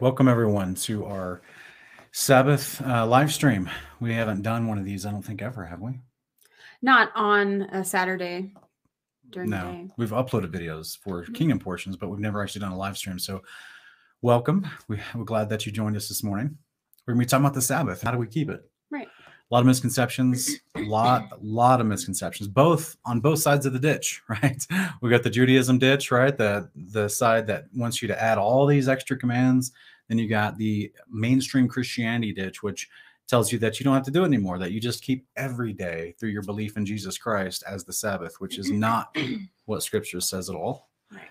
Welcome, everyone, to our Sabbath uh, live stream. We haven't done one of these, I don't think, ever, have we? Not on a Saturday during the No. day. We've uploaded videos for Mhm. Kingdom portions, but we've never actually done a live stream. So, welcome. We, we're glad that you joined us this morning. We're going to be talking about the Sabbath. How do we keep it? A lot of misconceptions, a lot, a lot of misconceptions, both on both sides of the ditch, right? We got the Judaism ditch, right? The the side that wants you to add all these extra commands. Then you got the mainstream Christianity ditch, which tells you that you don't have to do it anymore, that you just keep every day through your belief in Jesus Christ as the Sabbath, which is not what scripture says at all. Right.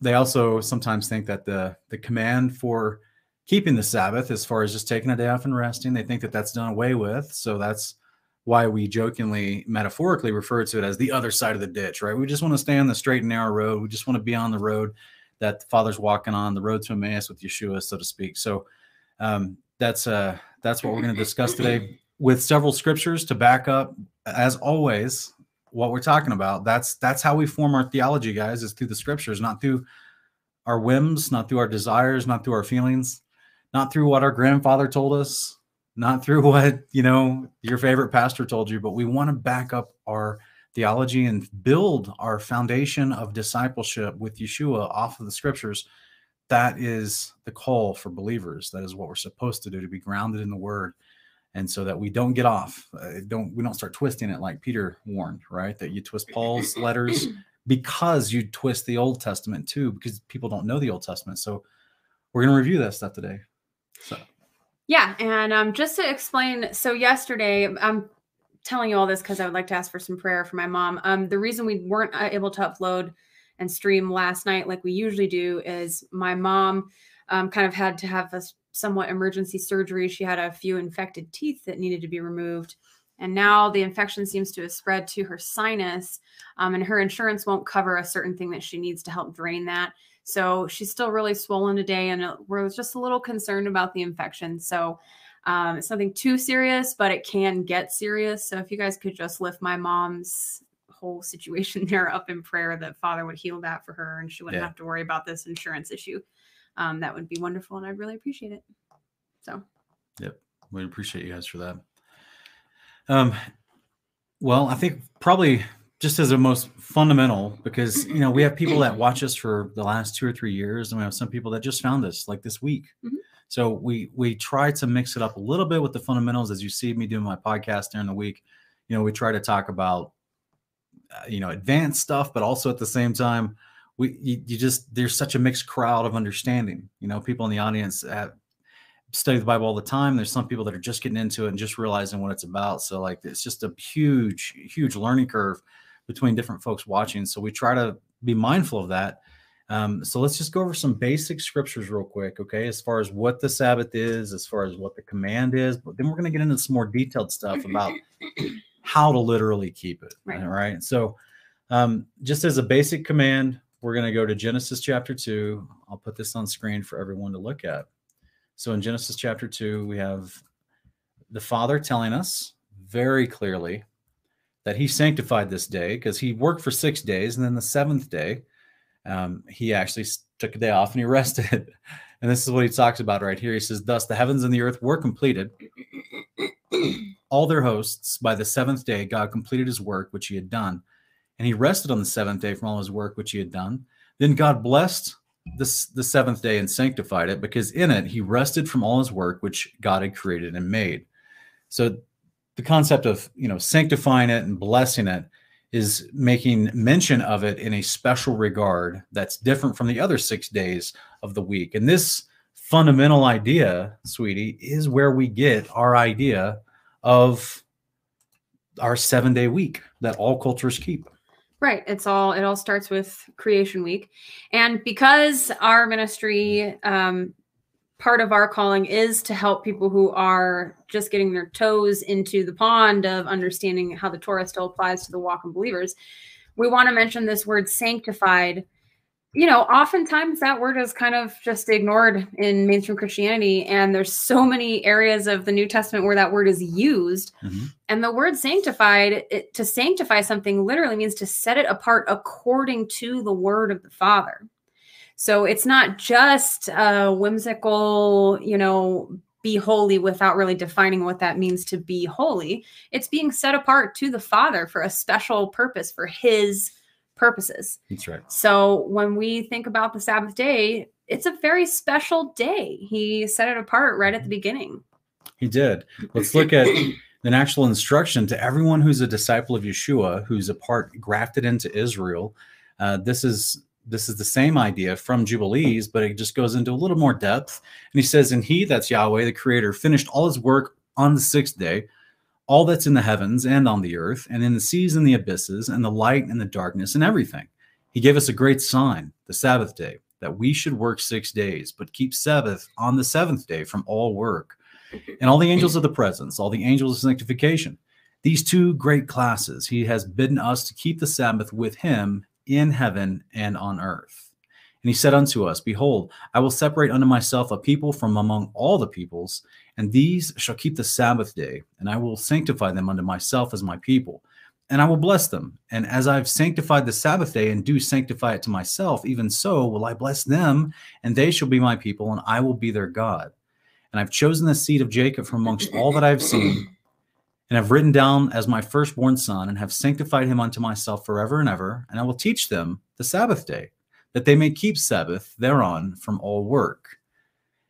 They also sometimes think that the the command for keeping the Sabbath, as far as just taking a day off and resting, they think that that's done away with. So that's why we jokingly, metaphorically refer to it as the other side of the ditch, right? We just want to stay on the straight and narrow road. We just want to be on the road that the Father's walking on, the road to Emmaus with Yeshua, so to speak. So um, that's uh, that's what we're going to discuss today with several scriptures to back up, as always, what we're talking about. That's that's how we form our theology, guys, is through the scriptures, not through our whims, not through our desires, not through our feelings, not through what our grandfather told us, not through what you know your favorite pastor told you, but we want to back up our theology and build our foundation of discipleship with Yeshua off of the scriptures. That is the call for believers. That is what we're supposed to do to be grounded in the word and so that we don't get off uh, don't we don't start twisting it like peter warned right that you twist paul's letters because you twist the old testament too because people don't know the old testament so we're going to review that stuff today so Yeah, and um, just to explain, so yesterday, I'm telling you all this because I would like to ask for some prayer for my mom. Um, the reason we weren't uh, able to upload and stream last night like we usually do is my mom um, kind of had to have a somewhat emergency surgery. She had a few infected teeth that needed to be removed. And now the infection seems to have spread to her sinus, um, and her insurance won't cover a certain thing that she needs to help drain that. So she's still really swollen today, and uh, we're just a little concerned about the infection. So um, it's nothing too serious, but it can get serious. So if you guys could just lift my mom's whole situation there up in prayer that Father would heal that for her and she wouldn't Yeah. have to worry about this insurance issue, um, that would be wonderful, and I'd really appreciate it. So yep, we appreciate you guys for that um well i think probably just as a most fundamental because you know we have people that watch us for the last two or three years and we have some people that just found us like this week. Mhm. so we we try to mix it up a little bit with the fundamentals as you see me doing my podcast during the week. You know we try to talk about uh, you know advanced stuff but also at the same time we you, you just there's such a mixed crowd of understanding. You know people in the audience have study the bible all the time. There's some people that are just getting into it and just realizing what it's about. So like it's just a huge huge learning curve between different folks watching. So we try to be mindful of that. Um, so let's just go over some basic scriptures real quick okay? As far as what the sabbath is as far as what the command is but then we're going to get into some more detailed stuff about how to literally keep it Right. all right? So um, just as a basic command we're going to go to genesis chapter 2 i'll put this on screen for everyone to look at. So in Genesis chapter 2, we have the Father telling us very clearly that He sanctified this day because He worked for six days. And then the seventh day, um, He actually took a day off and He rested. And this is what He talks about right here. He says, Thus the heavens and the earth were completed, all their hosts. By the seventh day, God completed His work which He had done. And He rested on the seventh day from all His work which He had done. Then God blessed this the seventh day and sanctified it because in it he rested from all his work which God had created and made. So the concept of you know sanctifying it and blessing it is making mention of it in a special regard that's different from the other six days of the week. And this fundamental idea, sweetie, is where we get our idea of our seven day week that all cultures keep. Right. It's all it all starts with creation week. And because our ministry um part of our calling is to help people who are just getting their toes into the pond of understanding how the Torah still applies to the walk in believers. We want to mention this word sanctified. You know, oftentimes that word is kind of just ignored in mainstream Christianity. And there's so many areas of the New Testament where that word is used. Mhm. And the word sanctified, it, to sanctify something literally means to set it apart according to the word of the Father. So it's not just a whimsical, you know, be holy without really defining what that means to be holy. It's being set apart to the Father for a special purpose, for His purposes. That's right. So when we think about the Sabbath day, it's a very special day. He set it apart right at the beginning. He did. Let's look at an actual instruction to everyone who's a disciple of Yeshua, who's a part grafted into Israel. Uh, this is this is the same idea from Jubilees, but it just goes into a little more depth. And he says, "And he, that's Yahweh, the Creator, finished all his work on the sixth day." all that's in the heavens and on the earth, and in the seas and the abysses, and the light and the darkness, and everything. He gave us a great sign, the Sabbath day, that we should work six days, but keep Sabbath on the seventh day from all work and all the angels of the presence, all the angels of sanctification. These two great classes, he has bidden us to keep the Sabbath with him in heaven and on earth. And he said unto us, Behold, I will separate unto myself a people from among all the peoples, and these shall keep the Sabbath day, and I will sanctify them unto myself as my people. And I will bless them. And as I've sanctified the Sabbath day and do sanctify it to myself, even so will I bless them, and they shall be my people, and I will be their God and I've chosen the seed of Jacob from amongst all that I have seen, and have written down as my firstborn son, and have sanctified him unto myself forever and ever. And I will teach them the Sabbath day, that they may keep Sabbath thereon from all work.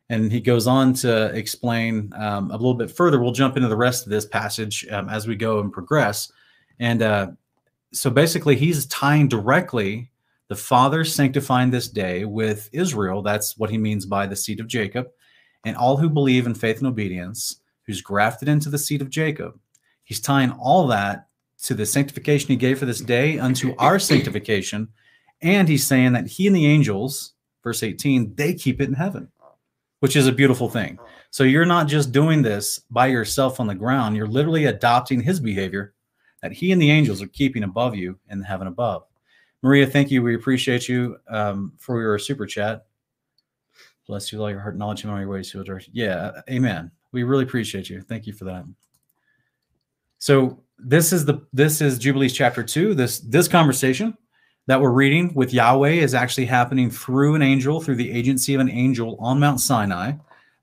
And he goes on to explain um, a little bit further. We'll jump into the rest of this passage um, as we go and progress. And uh, so basically, he's tying directly the Father sanctifying this day with Israel. That's what he means by the seed of Jacob and all who believe in faith and obedience, who's grafted into the seed of Jacob. He's tying all that to the sanctification he gave for this day unto our sanctification. And he's saying that he and the angels, verse 18, they keep it in heaven, which is a beautiful thing. So you're not just doing this by yourself on the ground, you're literally adopting his behavior that he and the angels are keeping above you in heaven above. Maria, thank you. We appreciate you um, for your super chat. Bless you with all your heart, knowledge, and all your ways. To yeah, amen. We really appreciate you. Thank you for that. So this is the this is Jubilees chapter two. This this conversation that we're reading with Yahweh is actually happening through an angel, through the agency of an angel on Mount Sinai.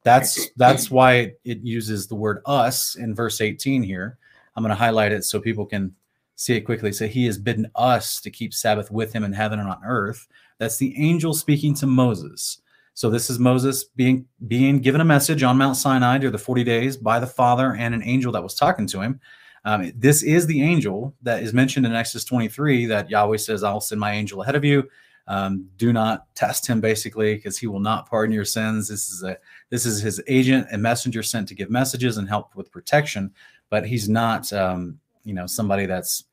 That's that's why it uses the word us in verse 18 here. I'm going to highlight it so people can see it quickly. So he has bidden us to keep Sabbath with him in heaven and on earth. That's the angel speaking to Moses. So this is Moses being being given a message on Mount Sinai during the 40 days by the Father and an angel that was talking to him. Um, this is the angel that is mentioned in Exodus 23 that Yahweh says, I'll send my angel ahead of you. Um, do not test him basically because he will not pardon your sins. This is a this is his agent and messenger sent to give messages and help with protection, but he's not um, you know somebody that's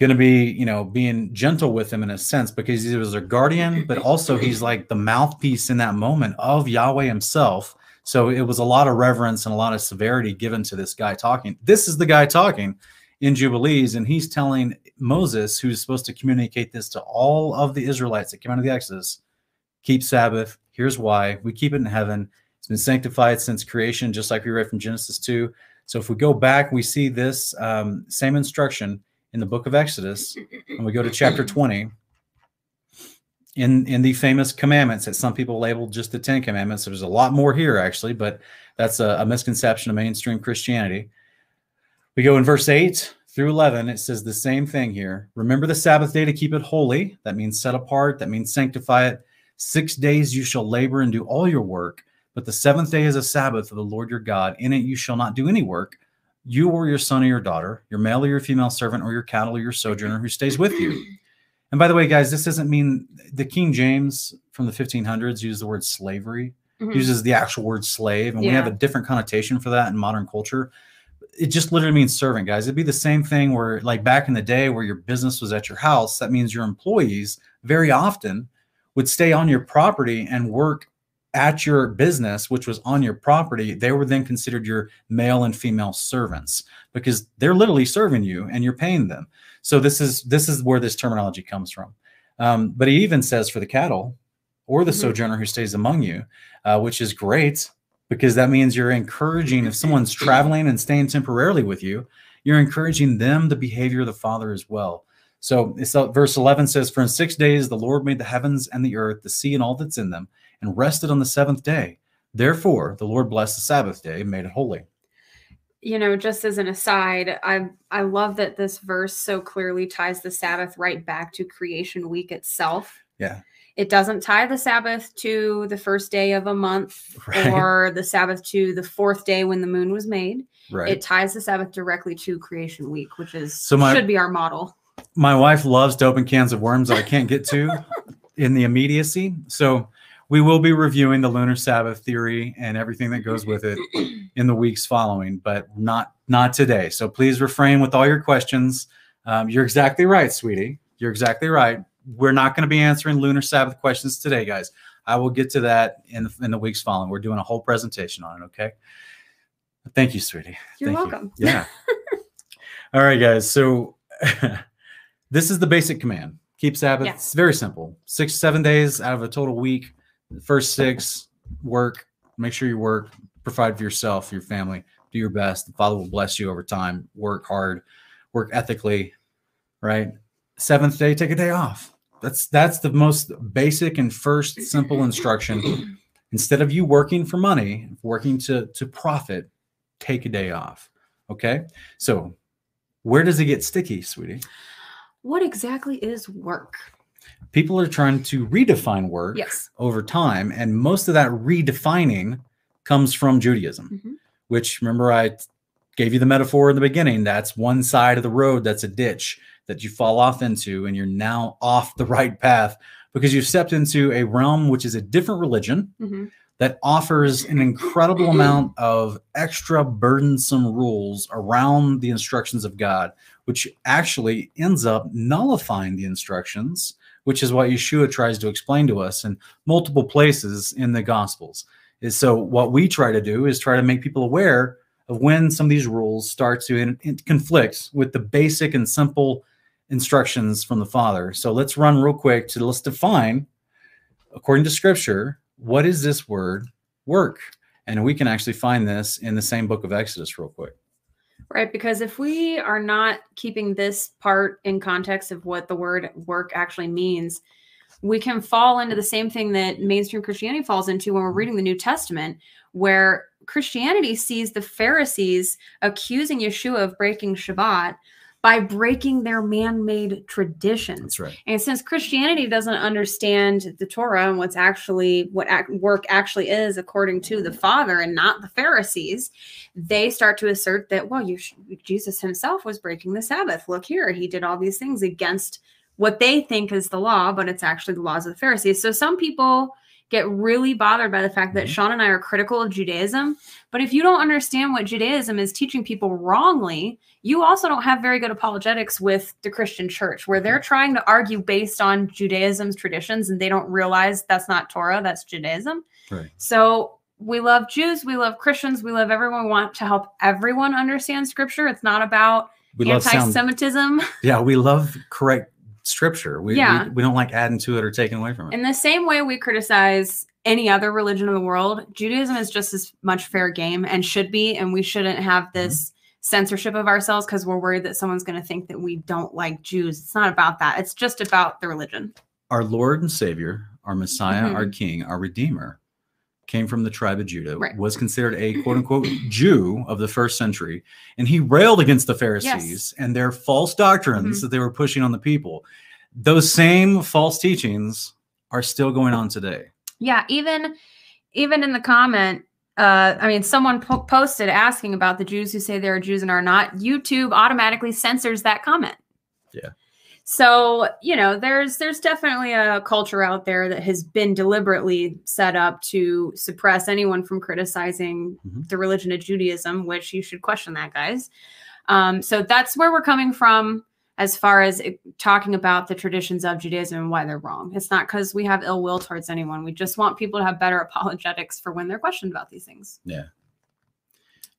going to be, you know, being gentle with him in a sense because he was their guardian, but also he's like the mouthpiece in that moment of Yahweh himself. So it was a lot of reverence and a lot of severity given to this guy talking. This is the guy talking in Jubilees, and he's telling Moses, who's supposed to communicate this to all of the Israelites that came out of the Exodus, keep Sabbath. Here's why we keep it in heaven. It's been sanctified since creation, just like we read from Genesis 2. So if we go back, we see this um, same instruction in the book of Exodus, and we go to chapter 20, in in the famous commandments that some people label just the Ten Commandments, there's a lot more here actually, but that's a, a misconception of mainstream Christianity. We go in verse 8 through 11, it says the same thing here. Remember the Sabbath day to keep it holy. That means set apart, that means sanctify it. Six days you shall labor and do all your work, but the seventh day is a Sabbath of the Lord your God. In it you shall not do any work you or your son or your daughter, your male or your female servant, or your cattle or your sojourner who stays with you. And by the way, guys, this doesn't mean the King James from the 1500s used the word slavery, mm-hmm. uses the actual word slave, and yeah. we have a different connotation for that in modern culture. It just literally means servant, guys. It'd be the same thing where, like back in the day, where your business was at your house. That means your employees very often would stay on your property and work at your business, which was on your property, they were then considered your male and female servants because they're literally serving you and you're paying them. So this is this is where this terminology comes from. Um, but he even says for the cattle or the mm-hmm. sojourner who stays among you, uh, which is great because that means you're encouraging if someone's traveling and staying temporarily with you, you're encouraging them the behavior of the father as well. So it's uh, verse 11 says, For in six days the Lord made the heavens and the earth, the sea and all that's in them, and rested on the seventh day. Therefore, the Lord blessed the Sabbath day and made it holy. You know, just as an aside, I I love that this verse so clearly ties the Sabbath right back to creation week itself. Yeah. It doesn't tie the Sabbath to the first day of a month Right. or the Sabbath to the fourth day when the moon was made. Right. It ties the Sabbath directly to creation week, which is So my- should be our model. my wife loves to open cans of worms that I can't get to in the immediacy. So we will be reviewing the lunar Sabbath theory and everything that goes with it in the weeks following, but not not today. So please refrain with all your questions. Um, you're exactly right, sweetie. You're exactly right. We're not going to be answering lunar Sabbath questions today, guys. I will get to that in the, in the weeks following. We're doing a whole presentation on it. Okay. Thank you, sweetie. You're Thank you. welcome. Yeah. All right, guys. So this is the basic command. Keep Sabbath. Yeah. It's very simple. Six, seven days out of a total week. The first six, work. Make sure you work. Provide for yourself, your family. Do your best. The Father will bless you over time. Work hard. Work ethically. Right. Seventh day, take a day off. That's that's the most basic and first simple instruction. Instead of you working for money, working to to profit, take a day off. Okay. So where does it get sticky, sweetie? What exactly is work? People are trying to redefine work Yes. over time, and most of that redefining comes from Judaism, Mhm. which remember I gave you the metaphor in the beginning. That's one side of the road that's a ditch that you fall off into, and you're now off the right path because you've stepped into a realm which is a different religion Mhm. that offers an incredible amount of extra burdensome rules around the instructions of God, which actually ends up nullifying the instructions, which is what Yeshua tries to explain to us in multiple places in the Gospels. Is so what we try to do is try to make people aware of when some of these rules start to in, in- conflict with the basic and simple instructions from the Father. So let's run real quick to let's define, according to Scripture, what is this word work? And we can actually find this in the same book of Exodus, real quick. Right. Because if we are not keeping this part in context of what the word work actually means, we can fall into the same thing that mainstream Christianity falls into when we're reading the New Testament, where Christianity sees the Pharisees accusing Yeshua of breaking Shabbat by breaking their man made traditions. That's right. And since Christianity doesn't understand the Torah and what's actually what work actually is according to the Father and not the Pharisees, they start to assert that well, you Jesus himself was breaking the Sabbath. Look here, he did all these things against what they think is the law, but it's actually the laws of the Pharisees. So some people get really bothered by the fact that Mhm. Sean and I are critical of Judaism. But if you don't understand what Judaism is teaching people wrongly, you also don't have very good apologetics with the Christian church, where they're trying to argue based on Judaism's traditions and they don't realize that's not Torah, that's Judaism. Right. So we love Jews, we love Christians, we love everyone. We want to help everyone understand scripture. It's not about We love sound. anti-Semitism. Yeah, we love correct scripture. We, Yeah. we we don't like adding to it or taking away from it. In the same way we criticize any other religion in the world, Judaism is just as much fair game and should be. And we shouldn't have this censorship of ourselves because we're worried that someone's going to think that we don't like Jews. It's not about that. It's just about the religion. our Lord and Savior, our Messiah, Mhm. our King, our Redeemer, came from the tribe of Judah, Right. was considered a quote unquote Jew of the first century, and he railed against the Pharisees and their false doctrines Mhm. that they were pushing on the people. Those same false teachings are still going on today. Yeah, even even in the comment, uh, I mean, someone po- posted asking about the Jews who say they're Jews and are not. YouTube automatically censors that comment. Yeah. So you know, there's there's definitely a culture out there that has been deliberately set up to suppress anyone from criticizing Mhm. the religion of Judaism, which you should question that, guys. Um, so that's where we're coming from as far as it, talking about the traditions of Judaism and why they're wrong. It's not because we have ill will towards anyone. We just want people to have better apologetics for when they're questioned about these things. Yeah.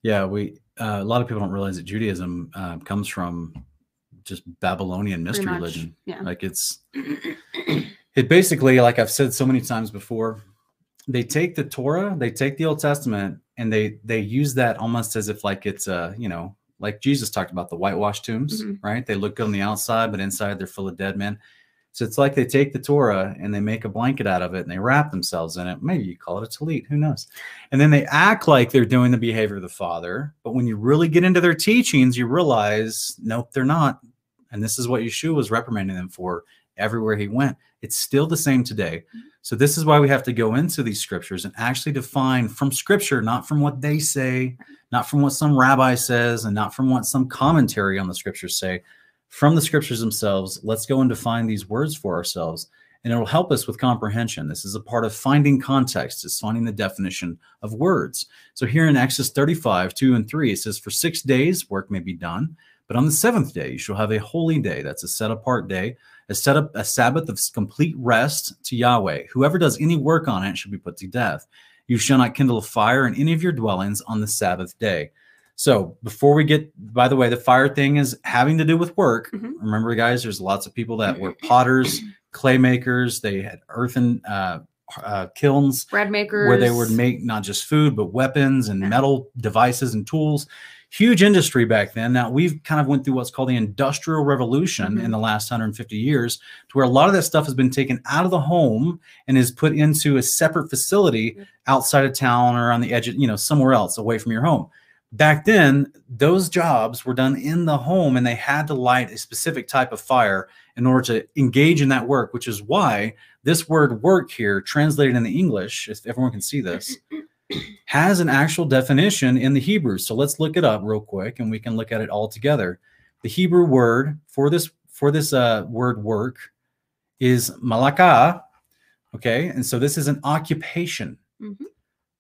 Yeah, we uh, a lot of people don't realize that Judaism uh, comes from just Babylonian mystery religion. Yeah. Like it's it basically, like I've said so many times before, they take the Torah, they take the Old Testament, and they they use that almost as if like it's a you know like Jesus talked about the whitewashed tombs, Mhm. right? They look good on the outside, but inside they're full of dead men. So it's like they take the Torah and they make a blanket out of it and they wrap themselves in it. Maybe you call it a talit, who knows? And then they act like they're doing the behavior of the Father. But when you really get into their teachings, you realize, nope, they're not. And this is what Yeshua was reprimanding them for everywhere he went. It's still the same today. So this is why we have to go into these scriptures and actually define from scripture, not from what they say, not from what some rabbi says, and not from what some commentary on the scriptures say, from the scriptures themselves. Let's go and define these words for ourselves. And it'll help us with comprehension. This is a part of finding context, it's finding the definition of words. So here in Exodus 35, 2 and 3, it says, For six days work may be done, but on the seventh day you shall have a holy day. That's a set apart day, a set up a Sabbath of complete rest to Yahweh. Whoever does any work on it shall be put to death. You shall not kindle a fire in any of your dwellings on the Sabbath day. So before we get, by the way, the fire thing is having to do with work. Mhm. Remember, guys, there's lots of people that were potters, clay makers. They had earthen uh, uh, kilns Bread makers. where they would make not just food but weapons and metal devices and tools huge industry back then now we've kind of went through what's called the industrial revolution Mhm. in the last 150 years to where a lot of that stuff has been taken out of the home and is put into a separate facility outside of town or on the edge of you know somewhere else away from your home back then those jobs were done in the home and they had to light a specific type of fire in order to engage in that work which is why this word work here translated in the english if everyone can see this has an actual definition in the hebrew. So let's look it up real quick and we can look at it all together. The hebrew word for this for this uh, word work is malaka okay? And so this is an occupation. Mhm.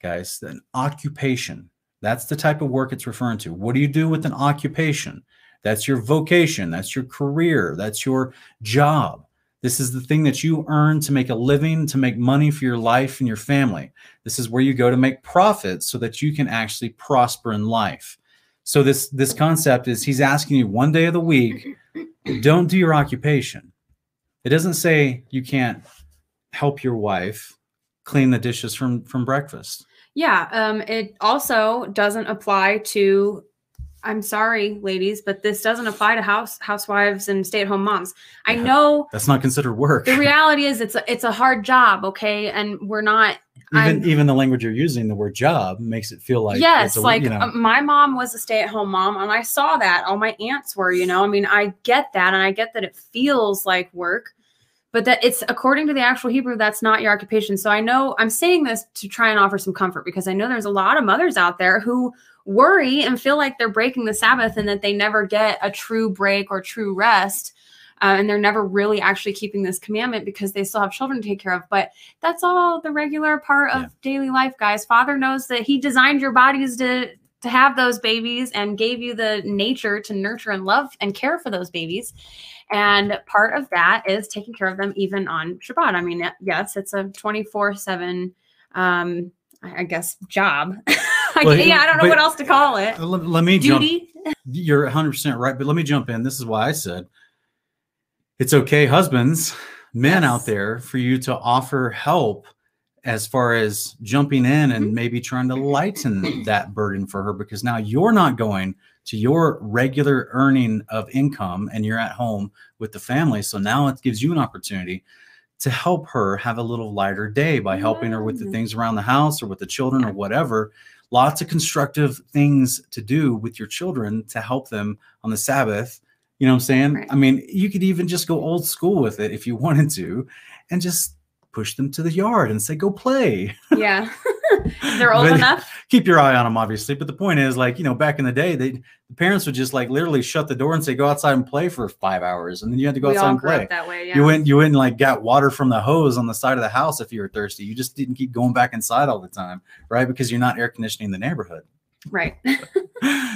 guys an occupation that's the type of work it's referring to. What do you do with an occupation? That's your vocation. That's your career. That's your job. This is the thing that you earn to make a living to make money for your life and your family. This is where you go to make profits so that you can actually prosper in life. So this this concept is he's asking you one day of the week don't do your occupation. It doesn't say you can't help your wife clean the dishes from from breakfast Yeah. Um, it also doesn't apply to I'm sorry, ladies, but this doesn't apply to house housewives and stay-at-home moms. I Yeah. know that's not considered work the reality is it's a it's a hard job, okay? And we're not even I'm- even the language you're using the word job makes it feel like yes, it's a, like you know, uh, my mom was a stay-at-home mom, and I saw that. All my aunts were, you know. I mean, I get that, and I get that it feels like work, but that it's according to the actual Hebrew, that's not your occupation. So I know I'm saying this to try and offer some comfort because I know there's a lot of mothers out there who worry and feel like they're breaking the Sabbath and that they never get a true break or true rest. Uh, and they're never really actually keeping this commandment because they still have children to take care of. But that's all the regular part of Yeah. daily life, guys. Father knows that He designed your bodies to to have those babies and gave you the nature to nurture and love and care for those babies. And part of that is taking care of them even on Shabbat. I mean, yes, it's a 24 7, um, I I guess, job. Well, yeah, I don't know what else to call it. let, let me jump Duty. you're 100% right but let me jump in this is why i said it's okay husbands men Yes. out there for you to offer help as far as jumping in and Mhm. maybe trying to lighten that burden for her because now you're not going to your regular earning of income and you're at home with the family so now it gives you an opportunity to help her have a little lighter day by helping her with the things around the house or with the children or whatever lots of constructive things to do with your children to help them on the Sabbath. You know what I'm saying? Right. I mean, you could even just go old school with it if you wanted to and just push them to the yard and say, go play. Yeah. They're old enough. Keep your eye on them, obviously. But the point is, like, you know, back in the day, they the parents would just like literally shut the door and say, go outside and play for five hours. And then you had to go We outside and play. that way. Yeah. You went, you went and like got water from the hose on the side of the house if you were thirsty. You just didn't keep going back inside all the time, right? Because you're not air conditioning the neighborhood. right.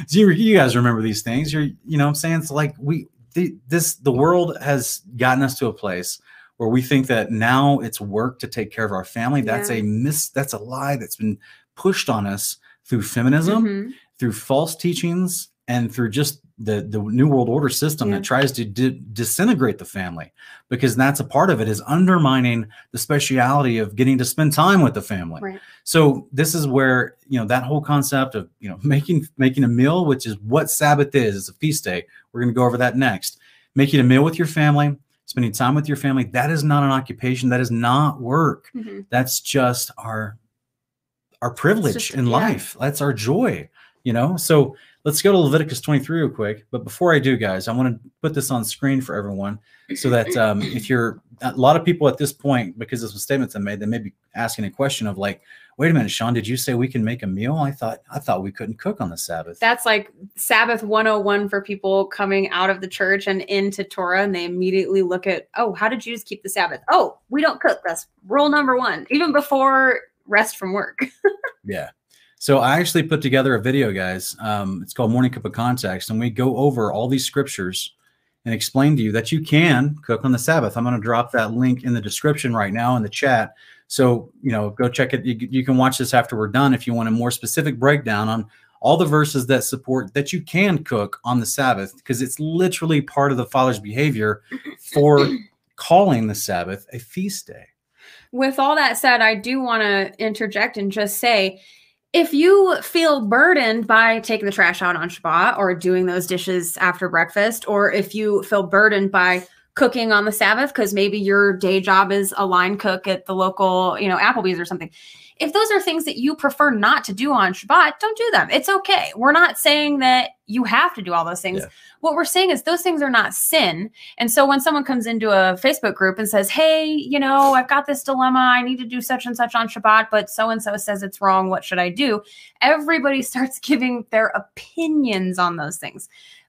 so you, you guys remember these things. You're, you know what I'm saying? It's like we, the, this, the world has gotten us to a place where we think that now it's work to take care of our family. That's Yeah. a mis, that's a lie that's been pushed on us through feminism, Mhm. through false teachings, and through just the the new world order system Yeah. that tries to di- disintegrate the family because that's a part of it is undermining the speciality of getting to spend time with the family Right. so this is where you know that whole concept of you know making making a meal which is what sabbath is it's a feast day we're going to go over that next making a meal with your family spending time with your family that is not an occupation that is not work Mhm. that's just our our privilege just- in yeah. life that's our joy you know so let's go to leviticus 23 real quick but before i do guys i want to put this on screen for everyone so that um, if you're a lot of people at this point because of some statements i made they may be asking a question of like wait a minute sean did you say we can make a meal i thought i thought we couldn't cook on the sabbath That's like Sabbath 101 for people coming out of the church and into Torah, and they immediately look at, oh, how did Jews keep the Sabbath? Oh, we don't cook. That's rule number one, even before rest from work. Yeah. So I actually put together a video, guys. Um, it's called Morning Cup of Context, and we go over all these scriptures and explain to you that you can cook on the Sabbath. I'm going to drop that link in the description right now in the chat. So you know, go check it. You, you can watch this after we're done if you want a more specific breakdown on all the verses that support that you can cook on the Sabbath because it's literally part of the Father's behavior for calling the Sabbath a feast day. With all that said, I do want to interject and just say if you feel burdened by taking the trash out on Shabbat or doing those dishes after breakfast, or if you feel burdened by cooking on the Sabbath because maybe your day job is a line cook at the local, you know, Applebee's or something. If those are things that you prefer not to do on Shabbat, don't do them. It's okay. We're not saying that you have to do all those things. Yeah. What we're saying is those things are not sin. And so when someone comes into a Facebook group and says, Hey, you know, I've got this dilemma. I need to do such and such on Shabbat, but so and so says it's wrong. What should I do? Everybody starts giving their opinions on those things.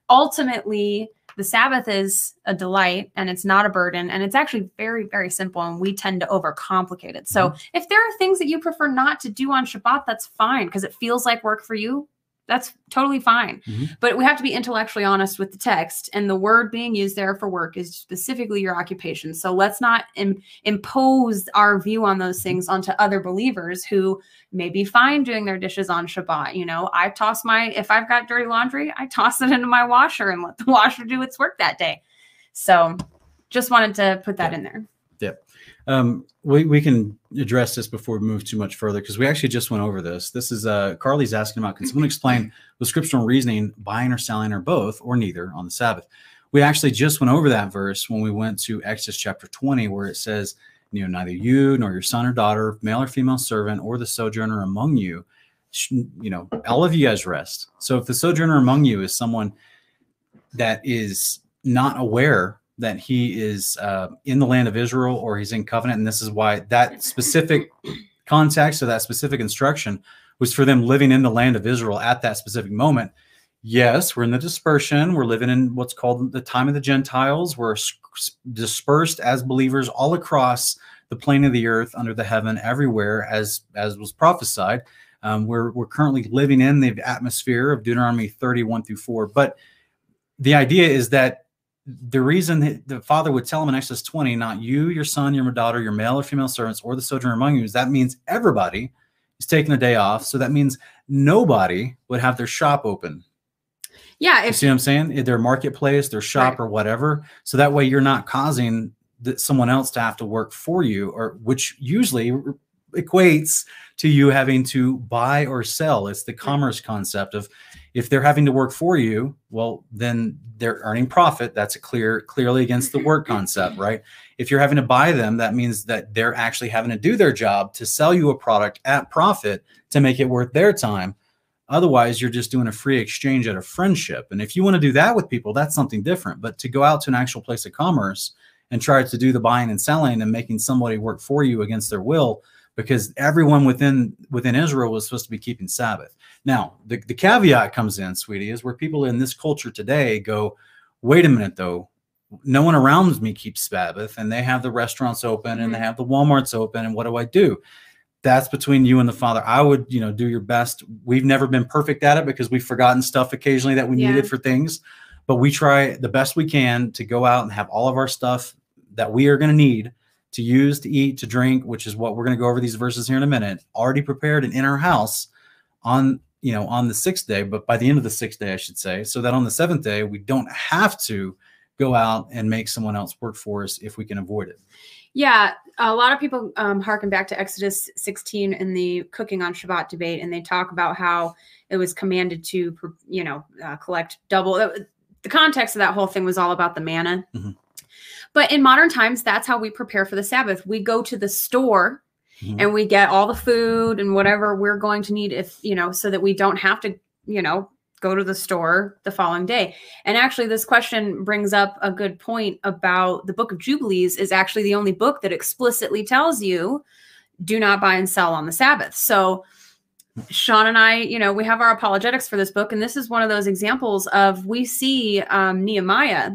Ultimately, the Sabbath is a delight and it's not a burden. And it's actually very, very simple. And we tend to overcomplicate it. So mm-hmm. if there are things that you prefer not to do on Shabbat, that's fine because it feels like work for you. That's totally fine. Mhm. But we have to be intellectually honest with the text. And the word being used there for work is specifically your occupation. So let's not Im- impose our view on those things onto other believers who may be fine doing their dishes on Shabbat. You know, I toss my, if I've got dirty laundry, I toss it into my washer and let the washer do its work that day. So just wanted to put that in there. Um, we, we can address this before we move too much further because we actually just went over this. This is uh, Carly's asking about can someone explain the scriptural reasoning buying or selling or both or neither on the Sabbath? We actually just went over that verse when we went to Exodus chapter 20, where it says, you know, neither you nor your son or daughter, male or female servant, or the sojourner among you, you know, all of you guys rest. So if the sojourner among you is someone that is not aware that he is uh, in the land of Israel or he's in covenant. And this is why that specific context or that specific instruction was for them living in the land of Israel at that specific moment. Yes, we're in the dispersion. We're living in what's called the time of the Gentiles. We're dispersed as believers all across the plane of the earth, under the heaven, everywhere, as as was prophesied. Um, we're we're currently living in the atmosphere of Deuteronomy 31 through 4. But the idea is that the reason that the father would tell him in Exodus 20, not you, your son, your daughter, your male or female servants, or the sojourner among you, is that means everybody is taking a day off. So that means nobody would have their shop open. Yeah. You see what I'm saying? Their marketplace, their shop, Right. or whatever. So that way you're not causing th- someone else to have to work for you, or which usually equates to you having to buy or sell. It's the commerce concept of if they're having to work for you, well, then they're earning profit. That's a clear, clearly against the work concept, mm-hmm. right? If you're having to buy them, that means that they're actually having to do their job to sell you a product at profit to make it worth their time. Otherwise, you're just doing a free exchange at a friendship. And if you want to do that with people, that's something different. But to go out to an actual place of commerce and try to do the buying and selling and making somebody work for you against their will, because everyone within within Israel was supposed to be keeping Sabbath. Now, the, the caveat comes in, sweetie, is where people in this culture today go, wait a minute though, no one around me keeps Sabbath, and they have the restaurants open and they Mhm. have the Walmarts open, and what do I do? That's between you and the Father. I would, you know, do your best. We've never been perfect at it because we've forgotten stuff occasionally that we Yeah. needed for things, but we try the best we can to go out and have all of our stuff that we are going to need to use, to eat, to drink, which is what we're going to go over these verses here in a minute, already prepared and in our house on you know, on the sixth day, but by the end of the sixth day, I should say, so that on the seventh day, we don't have to go out and make someone else work for us if we can avoid it. Yeah, a lot of people um, harken back to Exodus 16 in the cooking on Shabbat debate, and they talk about how it was commanded to, you know, uh, collect double. The context of that whole thing was all about the manna. Mm-hmm. But in modern times, that's how we prepare for the Sabbath. We go to the store mm-hmm. and we get all the food and whatever we're going to need, if you know, so that we don't have to, you know, go to the store the following day. And actually, this question brings up a good point about the book of Jubilees is actually the only book that explicitly tells you do not buy and sell on the Sabbath. So, Sean and I, you know, we have our apologetics for this book, and this is one of those examples of we see um, Nehemiah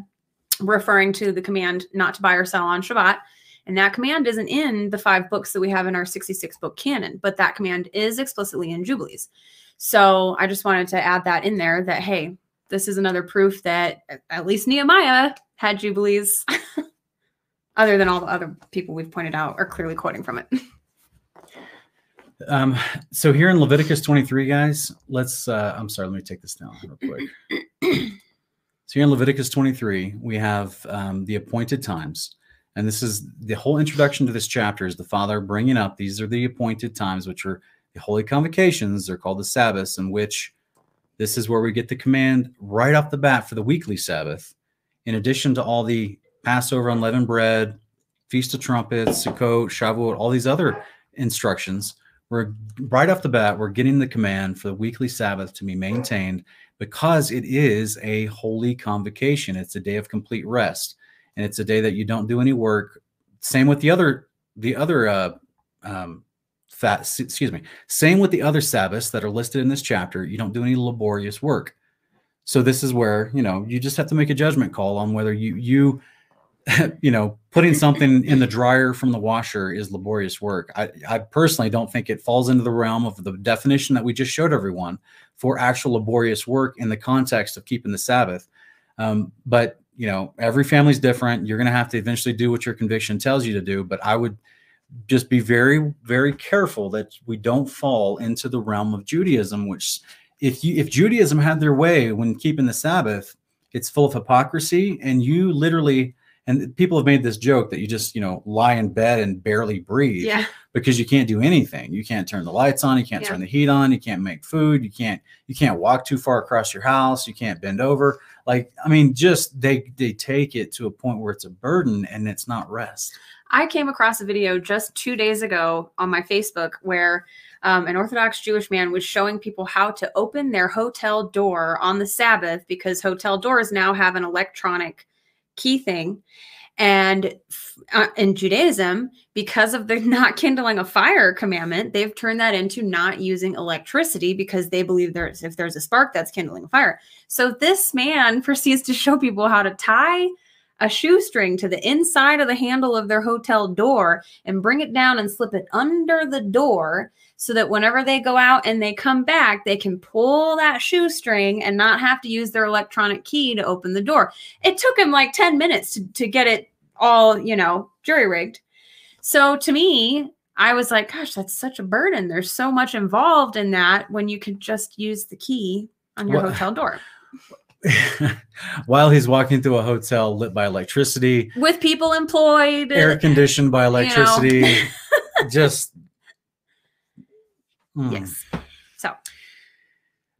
referring to the command not to buy or sell on Shabbat. And that command isn't in the five books that we have in our 66 book canon, but that command is explicitly in Jubilees. So I just wanted to add that in there that, hey, this is another proof that at least Nehemiah had Jubilees, other than all the other people we've pointed out are clearly quoting from it. Um, so here in Leviticus 23, guys, let's, uh, I'm sorry, let me take this down real quick. so here in Leviticus 23, we have um, the appointed times. And this is the whole introduction to this chapter is the Father bringing up these are the appointed times, which are the holy convocations. They're called the Sabbaths, in which this is where we get the command right off the bat for the weekly Sabbath, in addition to all the Passover, unleavened bread, Feast of Trumpets, Sukkot, Shavuot, all these other instructions. We're right off the bat, we're getting the command for the weekly Sabbath to be maintained because it is a holy convocation. It's a day of complete rest, and it's a day that you don't do any work. Same with the other the other uh, um, fat, excuse me. Same with the other Sabbaths that are listed in this chapter. You don't do any laborious work. So this is where, you know, you just have to make a judgment call on whether you, you, you know, putting something in the dryer from the washer is laborious work. I, I personally don't think it falls into the realm of the definition that we just showed everyone for actual laborious work in the context of keeping the Sabbath. Um, but you know, every family's different. You're going to have to eventually do what your conviction tells you to do. But I would just be very very careful that we don't fall into the realm of Judaism which if you if Judaism had their way when keeping the Sabbath it's full of hypocrisy and you literally and people have made this joke that you just you know lie in bed and barely breathe yeah. because you can't do anything you can't turn the lights on you can't yeah. turn the heat on you can't make food you can't you can't walk too far across your house you can't bend over like i mean just they they take it to a point where it's a burden and it's not rest I came across a video just two days ago on my Facebook where um, an Orthodox Jewish man was showing people how to open their hotel door on the Sabbath because hotel doors now have an electronic key thing. And uh, in Judaism, because of the not kindling a fire commandment, they've turned that into not using electricity because they believe there's if there's a spark that's kindling a fire. So this man proceeds to show people how to tie a shoestring to the inside of the handle of their hotel door and bring it down and slip it under the door so that whenever they go out and they come back, they can pull that shoestring and not have to use their electronic key to open the door. It took him like 10 minutes to, to get it all, you know, jury rigged. So to me, I was like, gosh, that's such a burden. There's so much involved in that when you could just use the key on your well, hotel door. while he's walking through a hotel lit by electricity with people employed air conditioned by electricity you know. just mm. yes so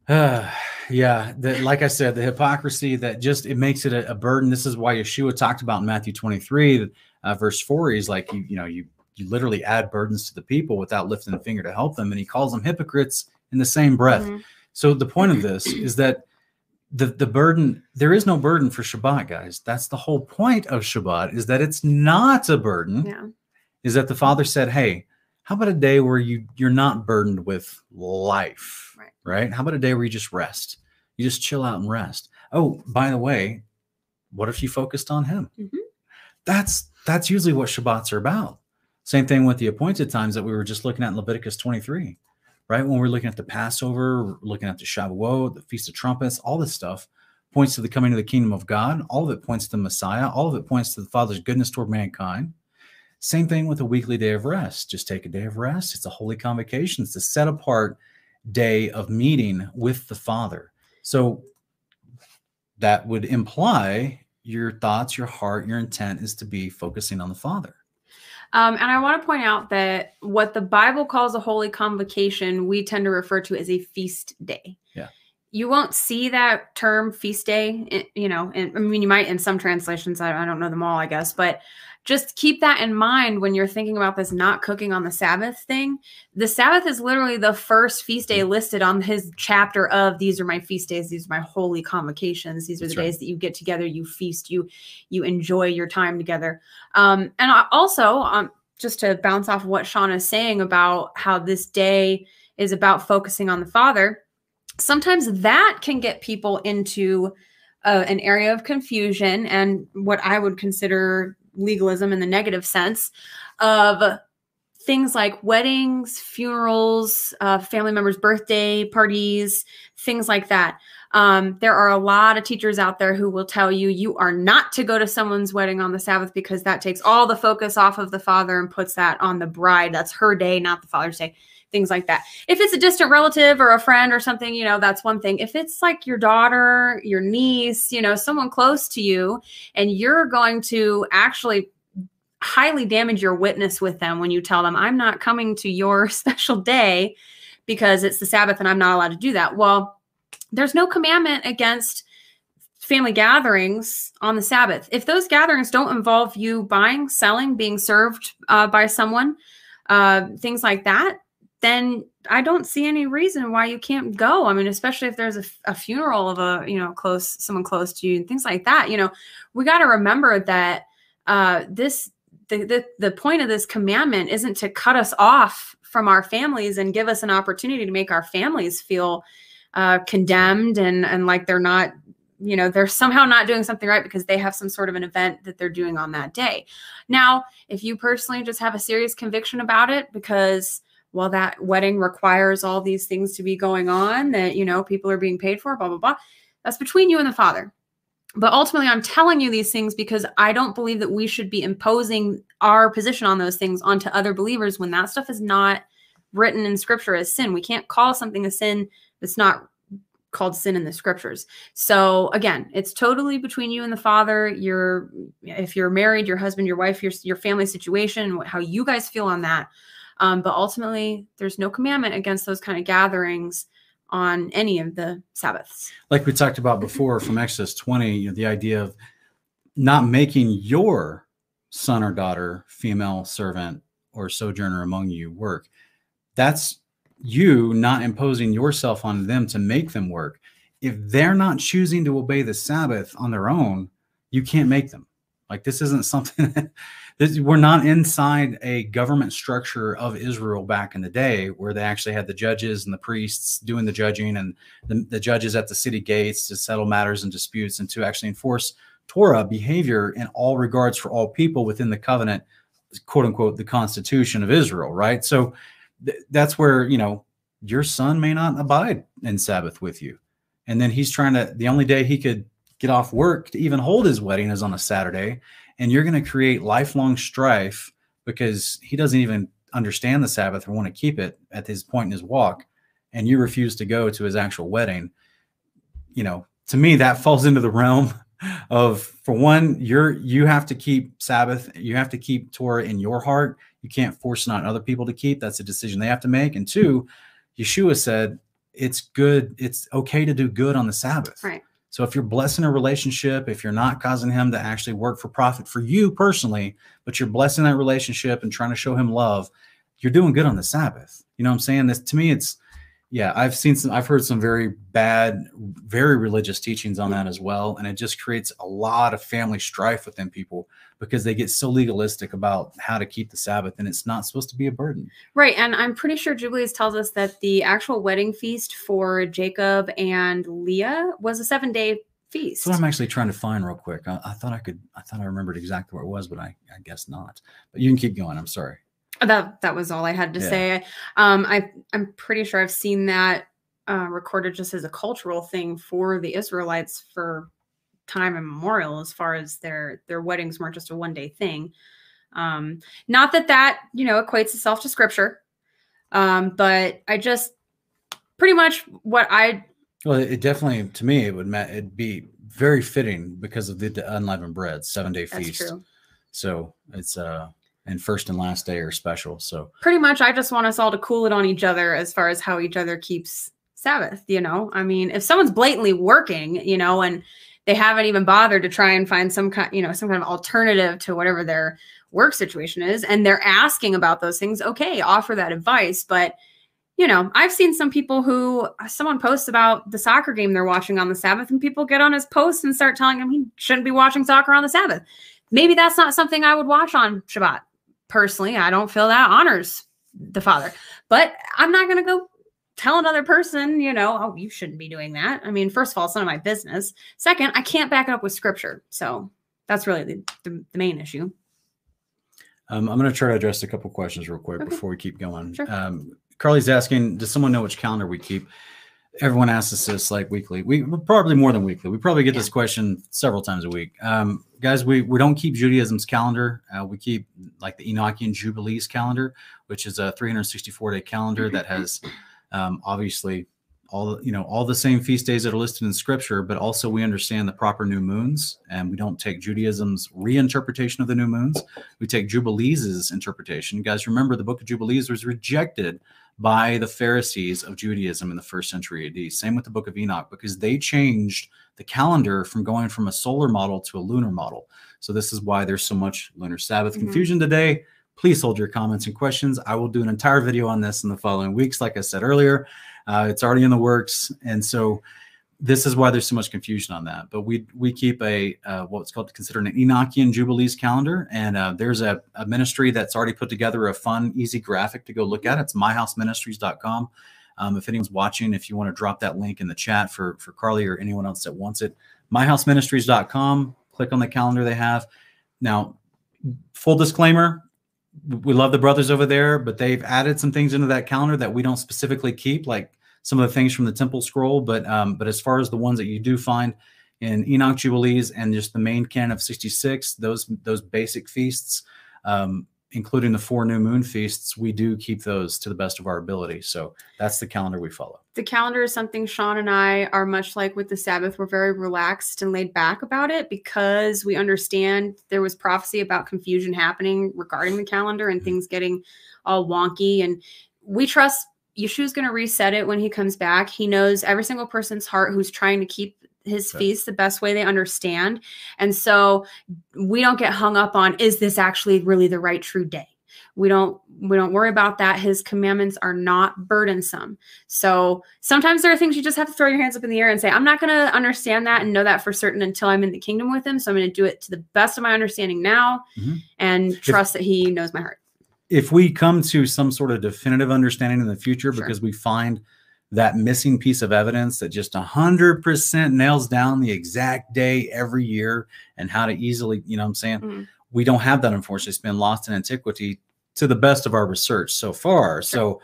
uh, yeah the, like i said the hypocrisy that just it makes it a, a, burden this is why yeshua talked about in matthew 23 uh, verse 4 he's like you, you know you you literally add burdens to the people without lifting a finger to help them and he calls them hypocrites in the same breath mm-hmm. so the point of this is that the the burden there is no burden for Shabbat, guys. That's the whole point of Shabbat is that it's not a burden. Yeah. Is that the Father said, "Hey, how about a day where you you're not burdened with life, right? right? How about a day where you just rest? You just chill out and rest. Oh, by the way, what if you focused on Him? Mm-hmm. That's that's usually what Shabbats are about. Same thing with the appointed times that we were just looking at in Leviticus 23 right? When we're looking at the Passover, looking at the Shavuot, the Feast of Trumpets, all this stuff points to the coming of the kingdom of God. All of it points to the Messiah. All of it points to the Father's goodness toward mankind. Same thing with a weekly day of rest. Just take a day of rest. It's a holy convocation. It's a set apart day of meeting with the Father. So that would imply your thoughts, your heart, your intent is to be focusing on the Father. Um, and I want to point out that what the Bible calls a holy convocation, we tend to refer to as a feast day. Yeah. You won't see that term feast day, you know, and I mean, you might in some translations, I, I don't know them all, I guess, but just keep that in mind when you're thinking about this not cooking on the Sabbath thing. The Sabbath is literally the first feast day listed on his chapter of these are my feast days, these are my holy convocations, these are That's the right. days that you get together, you feast, you you enjoy your time together. Um, and I also, um, just to bounce off of what Sean is saying about how this day is about focusing on the Father, sometimes that can get people into uh, an area of confusion and what I would consider legalism in the negative sense of things like weddings, funerals, uh, family members' birthday parties, things like that. Um, there are a lot of teachers out there who will tell you you are not to go to someone's wedding on the Sabbath because that takes all the focus off of the father and puts that on the bride. That's her day, not the father's day things like that. If it's a distant relative or a friend or something, you know, that's one thing. If it's like your daughter, your niece, you know, someone close to you, and you're going to actually highly damage your witness with them when you tell them, I'm not coming to your special day because it's the Sabbath and I'm not allowed to do that. Well, there's no commandment against family gatherings on the Sabbath. If those gatherings don't involve you buying, selling, being served uh, by someone, uh, things like that, then I don't see any reason why you can't go. I mean, especially if there's a, a, funeral of a, you know, close, someone close to you and things like that, you know, we got to remember that uh, this, the, the, the point of this commandment isn't to cut us off from our families and give us an opportunity to make our families feel uh, condemned and, and like they're not, you know, they're somehow not doing something right because they have some sort of an event that they're doing on that day. Now, if you personally just have a serious conviction about it because, well, that wedding requires all these things to be going on that, you know, people are being paid for, blah, blah, blah. That's between you and the Father. But ultimately, I'm telling you these things because I don't believe that we should be imposing our position on those things onto other believers when that stuff is not written in scripture as sin. We can't call something a sin that's not called sin in the scriptures. So again, it's totally between you and the father. Your if you're married, your husband, your wife, your your family situation, how you guys feel on that. Um, but ultimately, there's no commandment against those kind of gatherings on any of the Sabbaths. Like we talked about before from Exodus 20, you know, the idea of not making your son or daughter, female servant or sojourner among you work. That's you not imposing yourself on them to make them work. If they're not choosing to obey the Sabbath on their own, you can't make them. Like this isn't something that this, we're not inside a government structure of Israel back in the day where they actually had the judges and the priests doing the judging and the, the judges at the city gates to settle matters and disputes and to actually enforce Torah behavior in all regards for all people within the covenant, quote unquote, the Constitution of Israel, right? So th that's where, you know, your son may not abide in Sabbath with you. And then he's trying to, the only day he could get off work to even hold his wedding is on a Saturday and you're going to create lifelong strife because he doesn't even understand the Sabbath or want to keep it at his point in his walk, and you refuse to go to his actual wedding, you know, to me that falls into the realm of for one, you're you have to keep Sabbath, you have to keep Torah in your heart. You can't force it on other people to keep. That's a decision they have to make. And two, Yeshua said it's good, it's okay to do good on the Sabbath. Right. So if you're blessing a relationship, if you're not causing him to actually work for profit for you personally, but you're blessing that relationship and trying to show him love, you're doing good on the Sabbath. You know what I'm saying? This to me, it's yeah, I've seen some, I've heard some very bad, very religious teachings on that as well. And it just creates a lot of family strife within people because they get so legalistic about how to keep the Sabbath and it's not supposed to be a burden. Right. And I'm pretty sure Jubilees tells us that the actual wedding feast for Jacob and Leah was a seven day feast. So I'm actually trying to find real quick. I, I, thought I could, I thought I remembered exactly where it was, but I, I guess not. But you can keep going. I'm sorry. That that was all I had to yeah. say. Um, I I'm pretty sure I've seen that uh, recorded just as a cultural thing for the Israelites for time immemorial, as far as their their weddings weren't just a one day thing. Um, not that that you know equates itself to scripture, um, but I just pretty much what I. Well, it definitely to me it would ma- it'd be very fitting because of the, unleavened bread seven day That's feast. true. So it's uh and first and last day are special. So Pretty much, I just want us all to cool it on each other as far as how each other keeps Sabbath. You know, I mean, if someone's blatantly working, you know, and they haven't even bothered to try and find some kind, you know, some kind of alternative to whatever their work situation is, and they're asking about those things, okay, offer that advice. But you know, I've seen some people who uh, someone posts about the soccer game they're watching on the Sabbath, and people get on his post and start telling him he shouldn't be watching soccer on the Sabbath. Maybe that's not something I would watch on Shabbat. Personally, I don't feel that honors the Father, but I'm not going to go tell another person, you know, oh, you shouldn't be doing that. I mean, first of all, it's none of my business. Second, I can't back it up with scripture. So that's really the, the, the main issue. um, I'm going to try to address a couple questions real quick Okay. before we keep going. Sure. Um, Carly's asking, does someone know which calendar we keep? Everyone asks us this like weekly. We probably more than weekly. We probably get this question several times a week. Um, guys, we, we don't keep Judaism's calendar. Uh, we keep like the Enochian Jubilees calendar, which is a 364 day calendar that has um, obviously all you know all the same feast days that are listed in Scripture, but also we understand the proper new moons, and we don't take Judaism's reinterpretation of the new moons. We take Jubilees' interpretation. You guys remember the Book of Jubilees was rejected by the Pharisees of Judaism in the first century AD. Same with the Book of Enoch because they changed the calendar from going from a solar model to a lunar model. So this is why there's so much lunar Sabbath Mhm. confusion today. Please hold your comments and questions. I will do an entire video on this in the following weeks. Like I said earlier, uh, it's already in the works, and so this is why there's so much confusion on that. But we we keep a uh, what's called considered an Enochian Jubilees calendar, and uh, there's a, a ministry that's already put together a fun, easy graphic to go look at. It's myhouseministries.com. Um, if anyone's watching, if you want to drop that link in the chat for for Carly or anyone else that wants it, myhouseministries.com. Click on the calendar they have. Now, full disclaimer, we love the brothers over there, but they've added some things into that calendar that we don't specifically keep, like some of the things from the Temple Scroll. But um, but as far as the ones that you do find in Enoch Jubilees and just the main canon of 66, those those basic feasts, um, including the four new moon feasts, we do keep those to the best of our ability. So that's the calendar we follow. the calendar is something Sean and I are much like with the Sabbath. We're very relaxed and laid back about it because we understand there was prophecy about confusion happening regarding the calendar and mm-hmm. things getting all wonky. And we trust Yeshua's going to reset it when he comes back. He knows every single person's heart who's trying to keep his feast the best way they understand. And so we don't get hung up on is this actually really the right true day? We don't we don't worry about that. His commandments are not burdensome. So sometimes there are things you just have to throw your hands up in the air and say, I'm not going to understand that and know that for certain until I'm in the kingdom with him. So I'm going to do it to the best of my understanding now Mhm. and trust that he knows my heart. if we come to some sort of definitive understanding in the future Sure. because we find that missing piece of evidence that just 100% nails down the exact day every year and how to easily you know what i'm saying? Mhm. we don't have that unfortunately. It's been lost in antiquity to the best of our research so far. So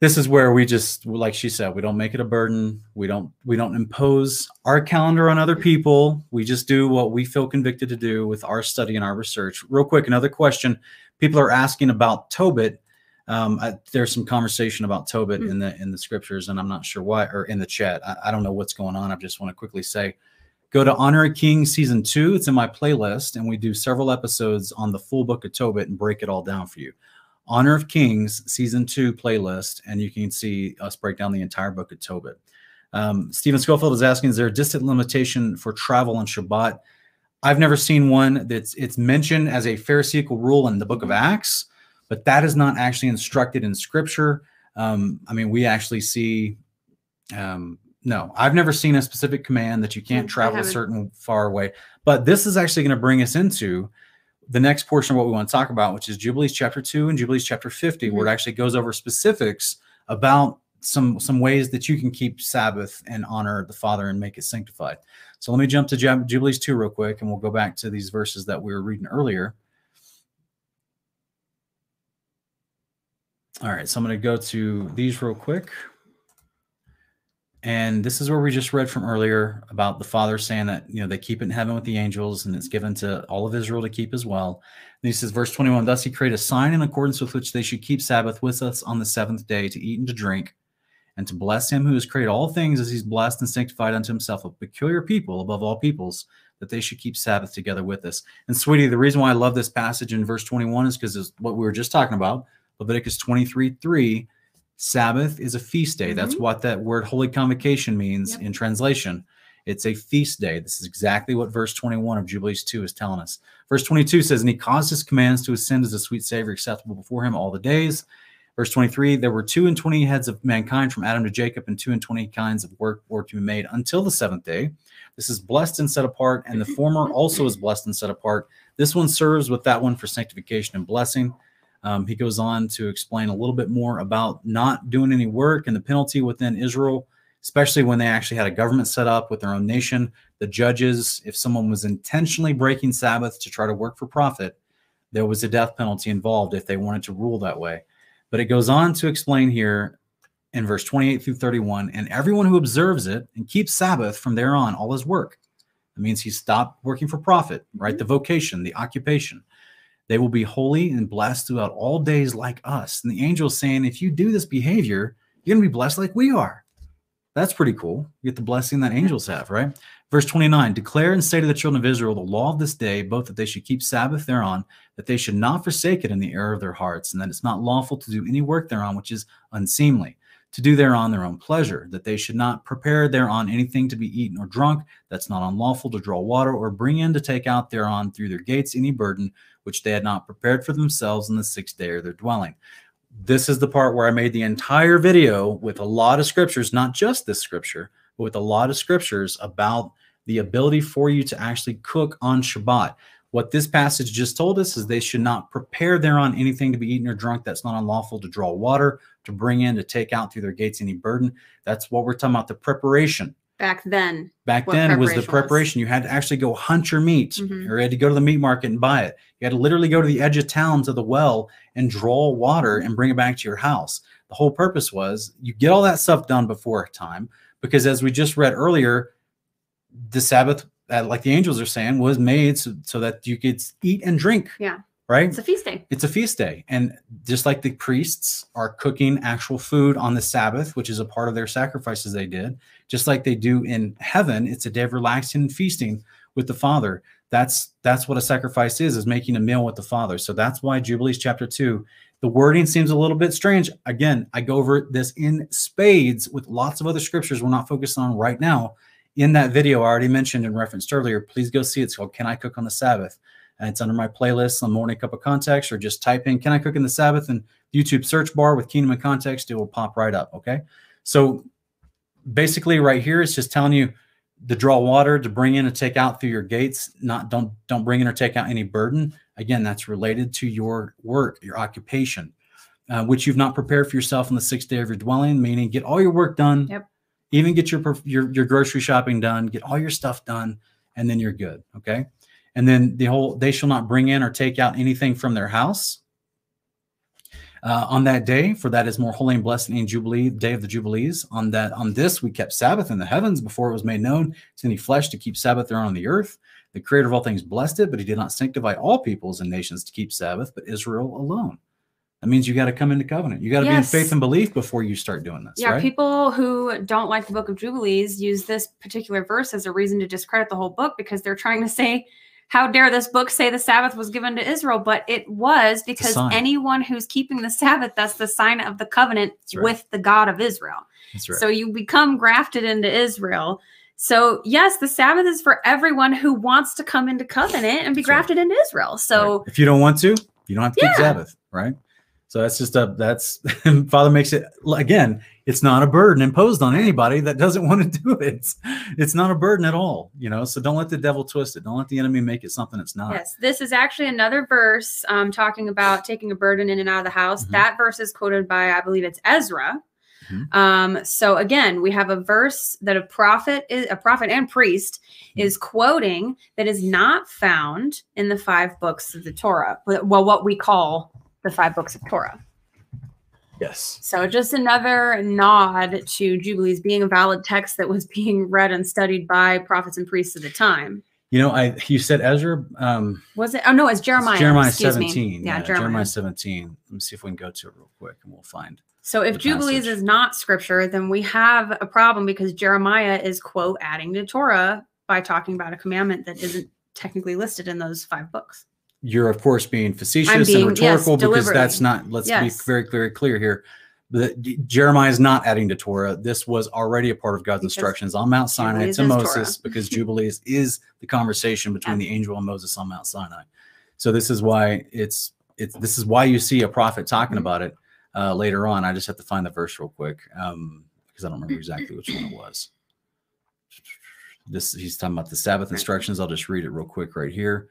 this is where we just like she said we don't make it a burden. We don't we don't impose our calendar on other people. We just do what we feel convicted to do with our study and our research. Real quick another question. People are asking about tobit um, I, there's some conversation about tobit Hmm. in the in the scriptures and i'm not sure why or in the chat I, I don't know what's going on i just want to quickly say go to honor a king season two it's in my playlist and we do several episodes on the full book of tobit and break it all down for you Honor of Kings season two playlist, and you can see us break down the entire book of Tobit. Um, Stephen Schofield is asking, is there a distant limitation for travel on Shabbat? I've never seen one that's it's mentioned as a Pharisaical rule in the book of Acts, but that is not actually instructed in scripture. Um, I mean, we actually see um, no, I've never seen a specific command that you can't Mm, travel a certain far away. But this is actually going to bring us into the next portion of what we want to talk about, which is Jubilees chapter two and Jubilees chapter 50, where it actually goes over specifics about some some ways that you can keep Sabbath and honor the Father and make it sanctified. So let me jump to Jubilees two real quick, and we'll go back to these verses that we were reading earlier. All right, so I'm going to go to these real quick. And this is where we just read from earlier about the Father saying that, you know, they keep it in heaven with the angels and it's given to all of Israel to keep as well. And he says, verse 21 Thus he created a sign in accordance with which they should keep Sabbath with us on the seventh day to eat and to drink and to bless him who has created all things as he's blessed and sanctified unto himself a peculiar people above all peoples, that they should keep Sabbath together with us. And sweetie, the reason why I love this passage in verse 21 is because it's what we were just talking about. Leviticus 23 3, Sabbath is a feast day. Mm-hmm. That's what that word holy convocation means yep. in translation. It's a feast day. This is exactly what verse 21 of Jubilees 2 is telling us. Verse 22 says, And he caused his commands to ascend as a sweet savor acceptable before him all the days. Verse 23 There were two and twenty heads of mankind from Adam to Jacob, and two and twenty kinds of work were to be made until the seventh day. This is blessed and set apart, and the former also is blessed and set apart. This one serves with that one for sanctification and blessing. Um, he goes on to explain a little bit more about not doing any work and the penalty within Israel, especially when they actually had a government set up with their own nation. The judges, if someone was intentionally breaking Sabbath to try to work for profit, there was a death penalty involved if they wanted to rule that way. But it goes on to explain here in verse 28 through 31 and everyone who observes it and keeps Sabbath from there on, all his work. That means he stopped working for profit, right? Mm-hmm. The vocation, the occupation. They will be holy and blessed throughout all days like us. And the angel is saying, if you do this behavior, you're going to be blessed like we are. That's pretty cool. You get the blessing that angels have, right? Verse 29 Declare and say to the children of Israel the law of this day, both that they should keep Sabbath thereon, that they should not forsake it in the error of their hearts, and that it's not lawful to do any work thereon which is unseemly to do thereon their own pleasure, that they should not prepare thereon anything to be eaten or drunk, that's not unlawful to draw water, or bring in to take out thereon through their gates any burden which they had not prepared for themselves in the sixth day of their dwelling. This is the part where I made the entire video with a lot of scriptures, not just this scripture, but with a lot of scriptures about the ability for you to actually cook on Shabbat. What this passage just told us is they should not prepare thereon anything to be eaten or drunk that's not unlawful to draw water, to bring in, to take out through their gates any burden. That's what we're talking about the preparation. Back then. Back then was the preparation. Was. You had to actually go hunt your meat mm-hmm. or you had to go to the meat market and buy it. You had to literally go to the edge of town to the well and draw water and bring it back to your house. The whole purpose was you get all that stuff done before time because as we just read earlier, the Sabbath uh, like the angels are saying, was made so, so that you could eat and drink. Yeah. Right? It's a feast day. It's a feast day. And just like the priests are cooking actual food on the Sabbath, which is a part of their sacrifices they did, just like they do in heaven, it's a day of relaxing and feasting with the Father. That's that's what a sacrifice is, is making a meal with the Father. So that's why Jubilees chapter 2 the wording seems a little bit strange. Again, I go over this in spades with lots of other scriptures we're not focused on right now in that video I already mentioned and referenced earlier, please go see it. It's called Can I Cook on the Sabbath? And it's under my playlist on Morning Cup of Context, or just type in Can I Cook in the Sabbath and YouTube search bar with Kingdom of Context, it will pop right up. Okay. So basically, right here, it's just telling you to draw water to bring in and take out through your gates. Not don't don't bring in or take out any burden. Again, that's related to your work, your occupation, uh, which you've not prepared for yourself on the sixth day of your dwelling, meaning get all your work done. Yep even get your your your grocery shopping done, get all your stuff done, and then you're good. Okay. And then the whole they shall not bring in or take out anything from their house. Uh, on that day, for that is more holy and blessed in Jubilee, day of the Jubilees. On that, on this, we kept Sabbath in the heavens before it was made known to any flesh to keep Sabbath there on the earth. The Creator of all things blessed it, but He did not sanctify all peoples and nations to keep Sabbath, but Israel alone. That means you got to come into covenant. You got to yes. be in faith and belief before you start doing this. Yeah, right? people who don't like the book of Jubilees use this particular verse as a reason to discredit the whole book because they're trying to say, how dare this book say the Sabbath was given to Israel? But it was because anyone who's keeping the Sabbath, that's the sign of the covenant right. with the God of Israel. Right. So you become grafted into Israel. So yes, the Sabbath is for everyone who wants to come into covenant and be that's grafted into Israel. So if you don't want to, you don't have to yeah. keep Sabbath, right? So that's just a that's Father makes it again. It's not a burden imposed on anybody that doesn't want to do it. It's, it's not a burden at all, you know. So don't let the devil twist it. Don't let the enemy make it something it's not. Yes, this is actually another verse um, talking about taking a burden in and out of the house. Mm-hmm. That verse is quoted by I believe it's Ezra. Mm-hmm. Um, so again, we have a verse that a prophet is a prophet and priest mm-hmm. is quoting that is not found in the five books of the Torah. Well, what we call the five books of Torah. Yes. So just another nod to Jubilees being a valid text that was being read and studied by prophets and priests at the time. You know, I you said Ezra. Um, was it? Oh no, it's Jeremiah. It's Jeremiah seventeen. Yeah, yeah Jeremiah. Jeremiah. seventeen. Let me see if we can go to it real quick, and we'll find. So if Jubilees passage. is not scripture, then we have a problem because Jeremiah is quote adding to Torah by talking about a commandment that isn't technically listed in those five books. You're of course being facetious being- and yes, rhetorical because that's not. Let's Yes. be very very clear here. The, Jeremiah is not adding to Torah. This was already a part of God's Because instructions on Mount Sinai Jubilees to Moses Torah. because Jubilees is the conversation between the angel and Moses on Mount Sinai. So this is why it's it's this is why you see a prophet talking Mhm. about it uh, later on. I just have to find the verse real quick um, because I don't remember exactly which one it was. This he's talking about the Sabbath instructions. I'll just read it real quick right here.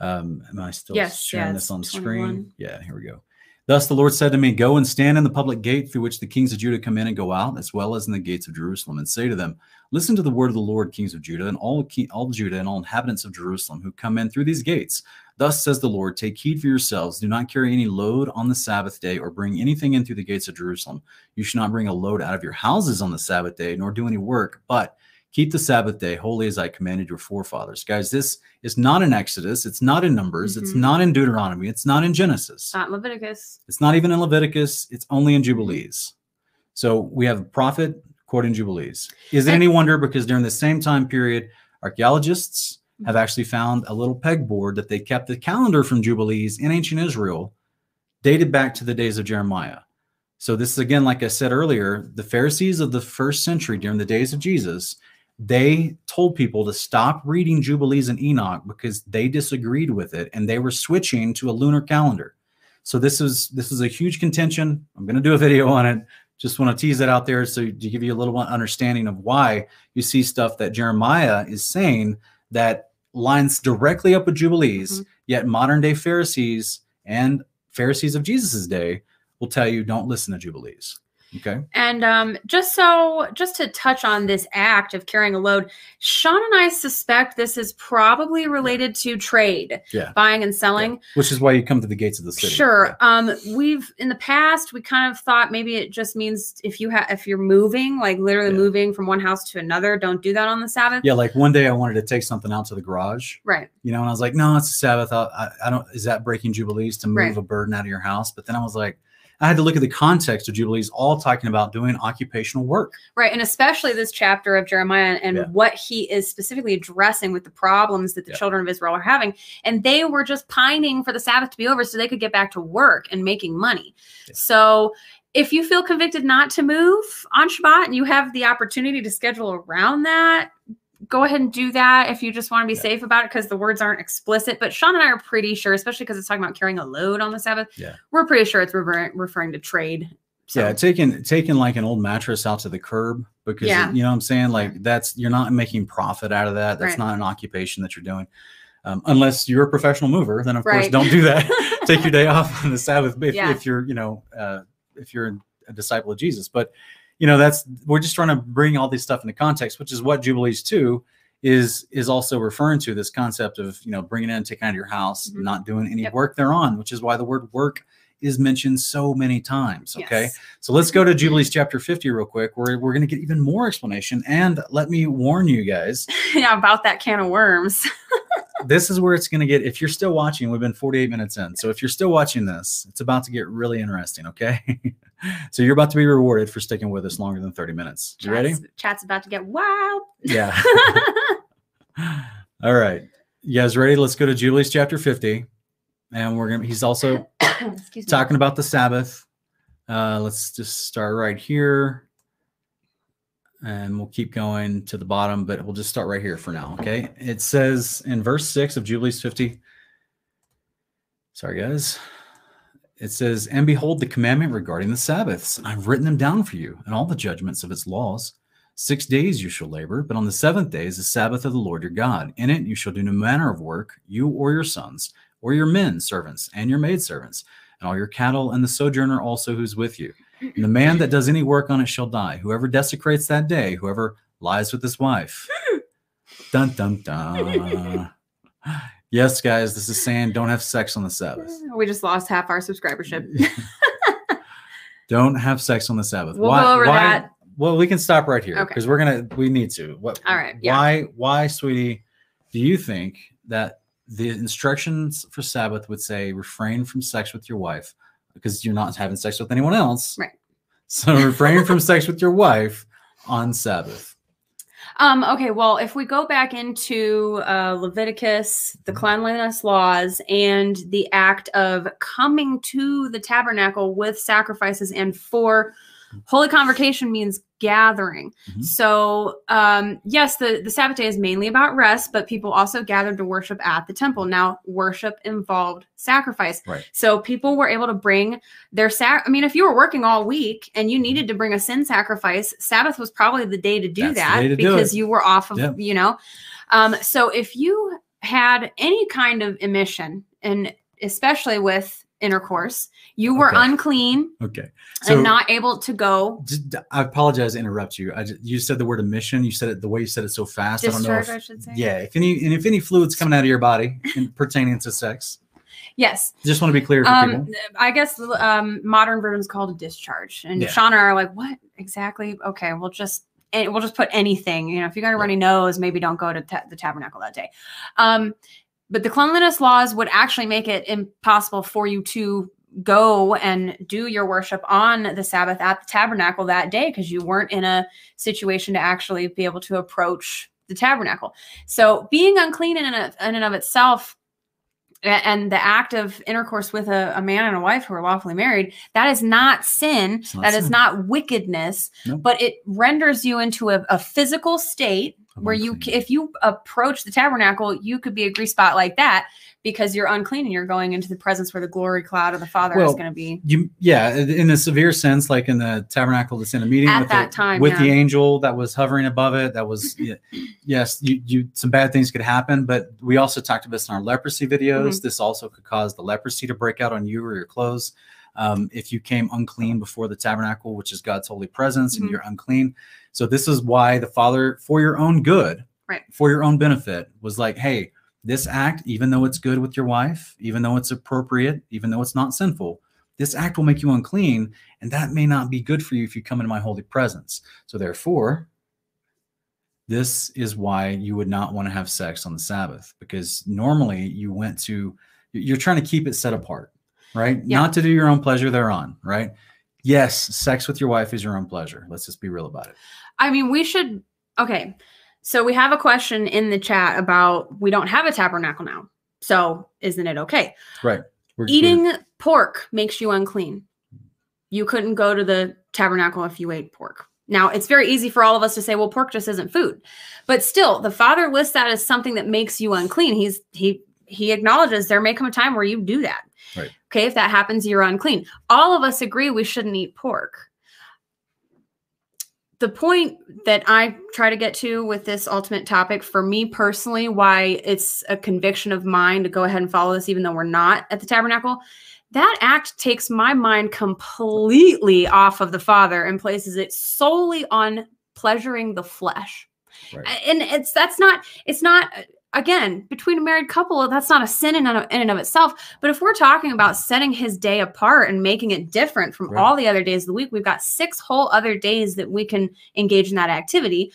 Um, am I still Yes, sharing yeah, this on screen? 21. Yeah, here we go. Thus the Lord said to me, Go and stand in the public gate through which the kings of Judah come in and go out, as well as in the gates of Jerusalem, and say to them, Listen to the word of the Lord, kings of Judah, and all, all Judah and all inhabitants of Jerusalem who come in through these gates. Thus says the Lord, Take heed for yourselves, do not carry any load on the Sabbath day, or bring anything in through the gates of Jerusalem. You should not bring a load out of your houses on the Sabbath day, nor do any work, but keep the Sabbath day holy as I commanded your forefathers. Guys, this is not in Exodus, it's not in Numbers, it's Mhm. not in Deuteronomy, it's not in Genesis. Not Leviticus. It's not even in Leviticus. It's only in Jubilees. So we have a prophet quoting Jubilees. Is it And- any wonder because during the same time period, archaeologists have actually found a little pegboard that they kept the calendar from Jubilees in ancient Israel dated back to the days of Jeremiah. So this is again, like I said earlier, the Pharisees of the first century during the days of Jesus, they told people to stop reading Jubilees and Enoch because they disagreed with it and they were switching to a lunar calendar. So this is this is a huge contention. I'm going to do a video on it. Just want to tease that out there so to give you a little understanding of why you see stuff that Jeremiah is saying that lines directly up with Jubilees, Mhm. yet modern day Pharisees and Pharisees of Jesus's day will tell you don't listen to Jubilees. Okay. And um, just so, just to touch on this act of carrying a load, Sean and I suspect this is probably related to trade, Yeah. buying and selling. Which is why you come to the gates of the city. Sure. Um, we've in the past we kind of thought maybe it just means if you have if you're moving, like literally Yeah. moving from one house to another, don't do that on the Sabbath. Yeah. Like one day I wanted to take something out to the garage, Right. you know, and I was like, no, it's a Sabbath. I, I, I don't, is that breaking Jubilees to move Right. a burden out of your house? But then I was like, I had to look at the context of Jubilees, all talking about doing occupational work. Right. And especially this chapter of Jeremiah and Yeah. what he is specifically addressing with the problems that the Yeah. children of Israel are having. And they were just pining for the Sabbath to be over so they could get back to work and making money. Yeah. So if you feel convicted not to move on Shabbat and you have the opportunity to schedule around that, go ahead and do that if you just want to be Yeah. safe about it because the words aren't explicit. But Sean and I are pretty sure, especially because it's talking about carrying a load on the Sabbath. Yeah. We're pretty sure it's refer- referring to trade. So, Yeah, taking taking like an old mattress out to the curb because Yeah. you know what I'm saying. Like that's you're not making profit out of that. That's Right. not an occupation that you're doing, um, unless you're a professional mover. Then of course don't do that. Take your day off on the Sabbath if, Yeah. if you're you know uh, if you're a disciple of Jesus. But you know that's we're just trying to bring all this stuff into context, which is what Jubilees two is is also referring to this concept of you know bringing in taking out of your house, Mhm. not doing any Yep. work thereon, which is why the word work is mentioned so many times. Okay. Yes. So let's go to Jubilees chapter 50 real quick, where we're going to get even more explanation. And let me warn you guys, yeah, about that can of worms. this is where it's going to get, if you're still watching, we've been 48 minutes in. So if you're still watching this, it's about to get really interesting. Okay. so you're about to be rewarded for sticking with us longer than 30 minutes. You ready? Chat's, about to get wild. Yeah. All right. You guys ready? Let's go to Jubilees chapter 50. And we're going to, he's also talking about the Sabbath. Uh, let's just start right here. And we'll keep going to the bottom, but we'll just start right here for now. Okay. It says in verse 6 of Jubilees 50. Sorry, guys. It says, And behold, the commandment regarding the Sabbaths, I've written them down for you, and all the judgments of its laws. Six days you shall labor, but on the seventh day is the Sabbath of the Lord your God. In it you shall do no manner of work, you or your sons, or your men servants, and your maidservants, and all your cattle, and the sojourner also who's with you. And the man that does any work on it shall die. Whoever desecrates that day, whoever lies with his wife. dun dun dun. Yes, guys, this is saying don't have sex on the Sabbath. We just lost half our subscribership. don't have sex on the Sabbath. We'll go over that. Well, we can stop right here Okay. because we're gonna we need to. What? All right, yeah. Why? Why, sweetie? Do you think that the instructions for Sabbath would say refrain from sex with your wife because you're not having sex with anyone else? Right. So refrain from sex with your wife on Sabbath. Um, okay, well, if we go back into uh, Leviticus, the Mhm. cleanliness laws, and the act of coming to the tabernacle with sacrifices and for holy convocation means gathering. Mhm. So, um, yes, the, the Sabbath day is mainly about rest, but people also gathered to worship at the temple. Now, worship involved sacrifice. Right. So people were able to bring their sac. I mean, if you were working all week and you needed to bring a sin sacrifice, Sabbath was probably the day to do That's that to because it. you were off of, Yeah. you know. Um, so if you had any kind of emission, and especially with intercourse, you were Okay. unclean Okay. So and not able to go I apologize to interrupt you. I just, you said the word emission. You said it the way you said it so fast. I don't know. discharge, If, I should say. yeah. If any and if any fluids coming out of your body in, pertaining to sex, Yes. just want to be clear for Um, people. I guess um, modern version is called a discharge, and Yeah. Shauna are like, "What exactly?" Okay, we'll just eh, we'll just put anything. You know, if you got a runny nose, maybe don't go to ta- the tabernacle that day. Um, but the cleanliness laws would actually make it impossible for you to go and do your worship on the Sabbath at the tabernacle that day because you weren't in a situation to actually be able to approach the tabernacle. So being unclean in and, in and of itself and the act of intercourse with a, a man and a wife who are lawfully married that is not sin not that is sin. not wickedness No. but it renders you into a, a physical state where you unclean. c- if you approach the tabernacle you could be a grease spot like that because you're unclean and you're going into the presence where the glory cloud of the father is going to be You yeah, in a severe sense, like in the tabernacle that's in a meeting At with that the, time, with the angel that was hovering above it. That was yes, you you some bad things could happen, but we also talked about this in our leprosy videos. Mm-hmm. This also could cause the leprosy to break out on you or your clothes. Um, if you came unclean before the tabernacle, which is God's holy presence, Mhm. and you're unclean. So this is why the Father, for your own good, Right. for your own benefit, was like, hey, this act, even though it's good with your wife, even though it's appropriate, even though it's not sinful, this act will make you unclean, and that may not be good for you if you come into my holy presence. So therefore, this is why you would not want to have sex on the Sabbath, because normally you went to, you're trying to keep it set apart, right? Yeah. Not to do your own pleasure thereon, right? Yes, sex with your wife is your own pleasure. Let's just be real about it. I mean we should okay so we have a question in the chat about we don't have a tabernacle now so isn't it okay Right. We're, we're- eating pork makes you unclean. You couldn't go to the tabernacle if you ate pork. Now, it's very easy for all of us to say, well, pork just isn't food. But still, the father lists that as something that makes you unclean. He's he he acknowledges there may come a time where you do that. Right. Okay, if that happens, you're unclean. All of us agree we shouldn't eat pork. The point that I try to get to with this ultimate topic, for me personally, why it's a conviction of mine to go ahead and follow this, even though we're not at the tabernacle, that act takes my mind completely off of the Father and places it solely on pleasuring the flesh. Right. And it's that's not it's not again between a married couple that's not a sin in, and of- in and of itself but if we're talking about setting his day apart and making it different from Right. all the other days of the week we've got six whole other days that we can engage in that activity.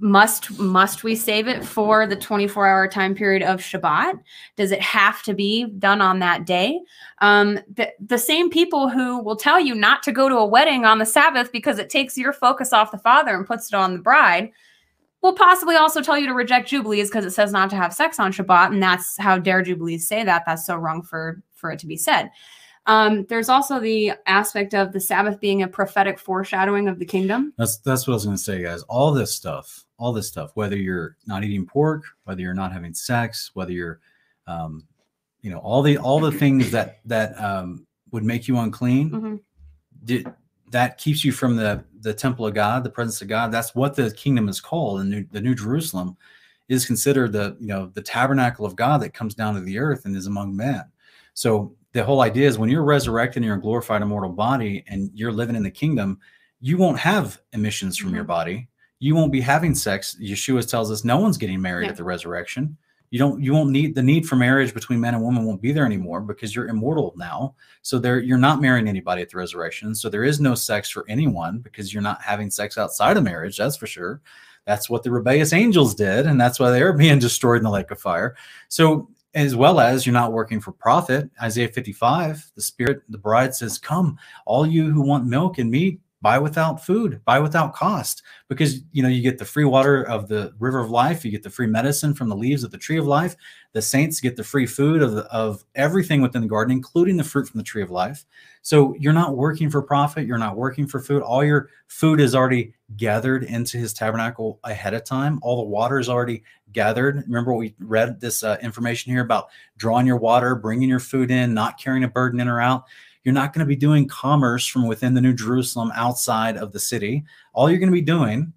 Must must we save it for the 24 hour time period of shabbat? Does it have to be done on that day? Um the, the same people who will tell you not to go to a wedding on the sabbath because it takes your focus off the father and puts it on the bride will possibly also tell you to reject jubilees because it says not to have sex on shabbat and that's how dare jubilees say that that's so wrong for for it to be said um, there's also the aspect of the sabbath being a prophetic foreshadowing of the kingdom That's that's what I was going to say, guys. All this stuff, all this stuff, whether you're not eating pork, whether you're not having sex, whether you're, um, you know, all the all the things that that um, would make you unclean, Mhm. did, that keeps you from the the temple of God, the presence of God. That's what the kingdom is called, and new, the New Jerusalem is considered the you know the tabernacle of God that comes down to the earth and is among men. So the whole idea is when you're resurrected in your glorified immortal body and you're living in the kingdom, you won't have emissions from your Mhm. body. You won't be having sex. Yeshua tells us no one's getting married at the resurrection. You don't. You won't need the need for marriage between man and woman won't be there anymore because you're immortal now. So there, you're not marrying anybody at the resurrection. So there is no sex for anyone because you're not having sex outside of marriage. That's for sure. That's what the rebellious angels did, and that's why they are being destroyed in the lake of fire. So as well as you're not working for profit. Isaiah 55, the Spirit, the bride says, Come, all you who want milk and meat, buy without food, buy without cost, because you know you get the free water of the river of life, you get the free medicine from the leaves of the tree of life. The saints get the free food of, the, of everything within the garden, including the fruit from the tree of life. So you're not working for profit, you're not working for food. All your food is already gathered into his tabernacle ahead of time. All the water is already gathered. Remember, we read this uh, information here about drawing your water, bringing your food in, not carrying a burden in or out. You're not going to be doing commerce from within the New Jerusalem outside of the city. All you're going to be doing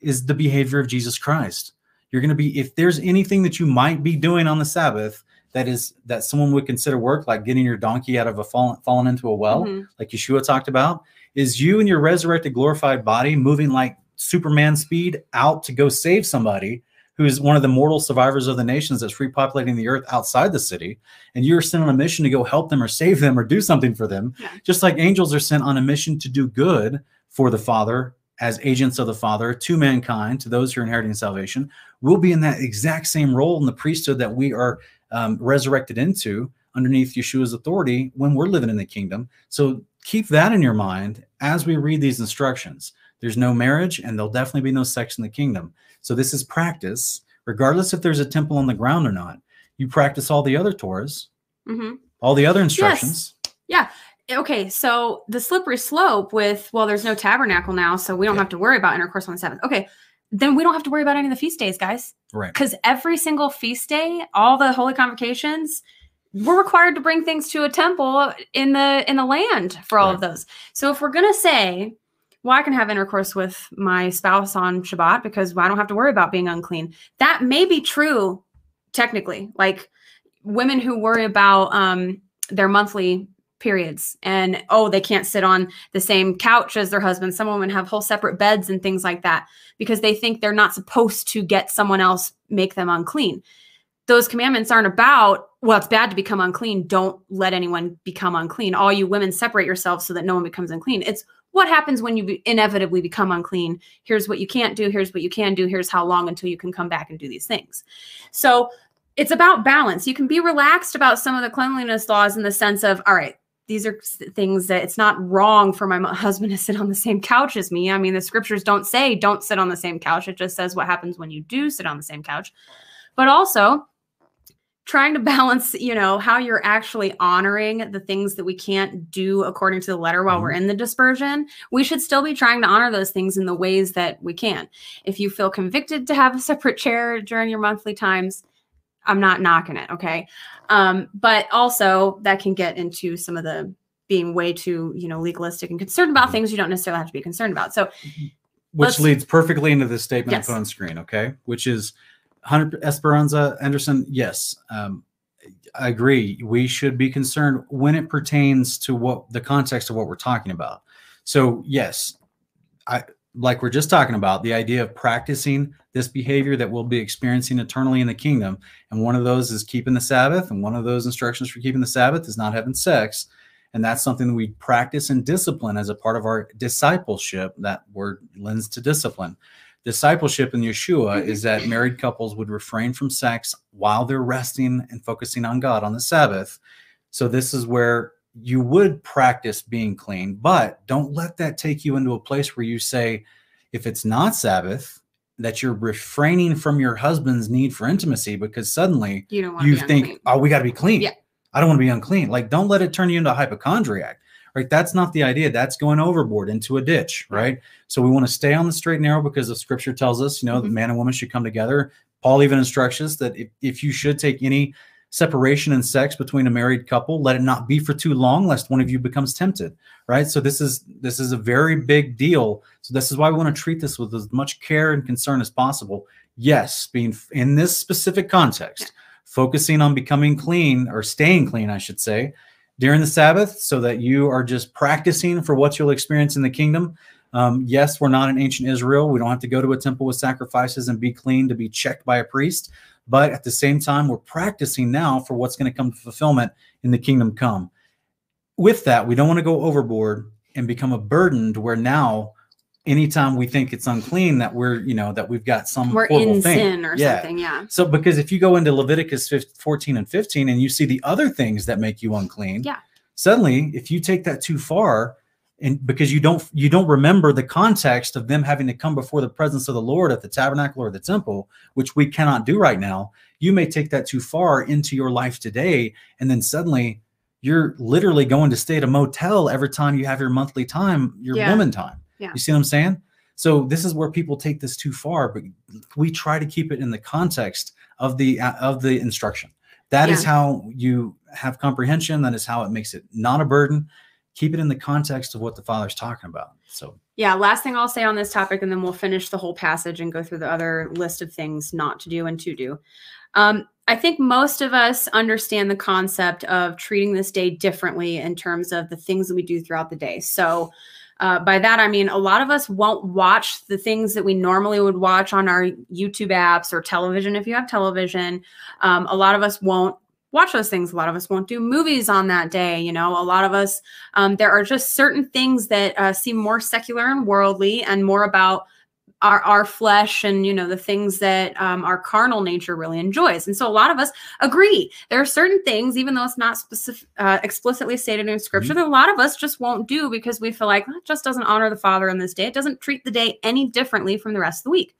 is the behavior of Jesus Christ. You're going to be, if there's anything that you might be doing on the Sabbath that is that someone would consider work, like getting your donkey out of a fallen, fallen into a well, mm-hmm. like Yeshua talked about, is you and your resurrected, glorified body moving like Superman speed out to go save somebody who's one of the mortal survivors of the nations that's repopulating the earth outside the city, and you're sent on a mission to go help them or save them or do something for them, yeah. just like angels are sent on a mission to do good for the Father as agents of the Father to mankind, to those who are inheriting salvation, we'll be in that exact same role in the priesthood that we are um, resurrected into underneath Yeshua's authority when we're living in the kingdom. So keep that in your mind as we read these instructions. There's no marriage, and there'll definitely be no sex in the kingdom. So this is practice, regardless if there's a temple on the ground or not. You practice all the other Torahs, mm-hmm. all the other instructions. Yes. Yeah. Okay. So the slippery slope with, well, there's no tabernacle now, so we don't yeah. have to worry about intercourse on the seventh. Okay. Then we don't have to worry about any of the feast days, guys. Right. Because every single feast day, all the holy convocations, we're required to bring things to a temple in the in the land for all right. of those. So if we're gonna say well, I can have intercourse with my spouse on Shabbat because I don't have to worry about being unclean. That may be true technically. Like women who worry about um, their monthly periods and oh, they can't sit on the same couch as their husband. Some women have whole separate beds and things like that because they think they're not supposed to get someone else make them unclean. Those commandments aren't about, well, it's bad to become unclean. Don't let anyone become unclean. All you women separate yourselves so that no one becomes unclean. It's what happens when you inevitably become unclean? Here's what you can't do here's what you can do here's how long until you can come back and do these things. So it's about balance. You can be relaxed about some of the cleanliness laws in the sense of all right these are things that it's not wrong for my husband to sit on the same couch as me. I mean the scriptures don't say don't sit on the same couch. It just says what happens when you do sit on the same couch. But also trying to balance, you know, how you're actually honoring the things that we can't do according to the letter while mm-hmm. we're in the dispersion. We should still be trying to honor those things in the ways that we can. If you feel convicted to have a separate chair during your monthly times, I'm not knocking it, okay? Um, but also that can get into some of the being way too, you know, legalistic and concerned about mm-hmm. things you don't necessarily have to be concerned about. So mm-hmm. which leads perfectly into the statement yes. I put on screen, okay? Which is Hunter Esperanza Anderson, yes, um, I agree. We should be concerned when it pertains to what the context of what we're talking about. So, yes, I like we're just talking about the idea of practicing this behavior that we'll be experiencing eternally in the kingdom. And one of those is keeping the Sabbath, and one of those instructions for keeping the Sabbath is not having sex. And that's something that we practice and discipline as a part of our discipleship. That word lends to discipline discipleship in Yeshua mm-hmm. is that married couples would refrain from sex while they're resting and focusing on God on the Sabbath. So this is where you would practice being clean, but don't let that take you into a place where you say, if it's not Sabbath, that you're refraining from your husband's need for intimacy because suddenly you, you think, unclean. oh, we got to be clean. Yeah. I don't want to be unclean. Like, don't let it turn you into a hypochondriac right? That's not the idea. That's going overboard into a ditch, right? So we want to stay on the straight and narrow because the scripture tells us, you know, mm-hmm. the man and woman should come together. Paul even instructs us that if, if you should take any separation in sex between a married couple, let it not be for too long, lest one of you becomes tempted, right? So this is this is a very big deal. So this is why we want to treat this with as much care and concern as possible. Yes, being in this specific context, focusing on becoming clean or staying clean, I should say, during the Sabbath so that you are just practicing for what you'll experience in the kingdom. Um, yes, we're not in ancient Israel. We don't have to go to a temple with sacrifices and be clean to be checked by a priest. But at the same time, we're practicing now for what's going to come to fulfillment in the kingdom come. With that, we don't want to go overboard and become a burden to where now anytime we think it's unclean that we're you know that we've got some We're horrible in thing. sin or Yeah. something. Yeah. So because if you go into Leviticus 15, 14 and 15 and you see the other things that make you unclean, Yeah. suddenly if you take that too far and because you don't you don't remember the context of them having to come before the presence of the Lord at the tabernacle or the temple, which we cannot do right now, you may take that too far into your life today and then suddenly you're literally going to stay at a motel every time you have your monthly time, your Yeah. woman time. Yeah. You see what I'm saying? So this is where people take this too far, but we try to keep it in the context of the uh, of the instruction. That is Yeah. how you have comprehension. That is how it makes it not a burden. Keep it in the context of what the Father's talking about. So Yeah, last thing I'll say on this topic, and then we'll finish the whole passage and go through the other list of things not to do and to do. Um, I think most of us understand the concept of treating this day differently in terms of the things that we do throughout the day. So, uh, by that, I mean a lot of us won't watch the things that we normally would watch on our YouTube apps or television if you have television. Um, a lot of us won't watch those things. A lot of us won't do movies on that day. You know, a lot of us um, there are just certain things that uh, seem more secular and worldly and more about our, our flesh and you know the things that um, our carnal nature really enjoys. And so a lot of us agree. There are certain things even though it's not specific uh, explicitly stated in scripture that a lot of us just won't do because we feel like that just doesn't honor the father on this day. It doesn't treat the day any differently from the rest of the week.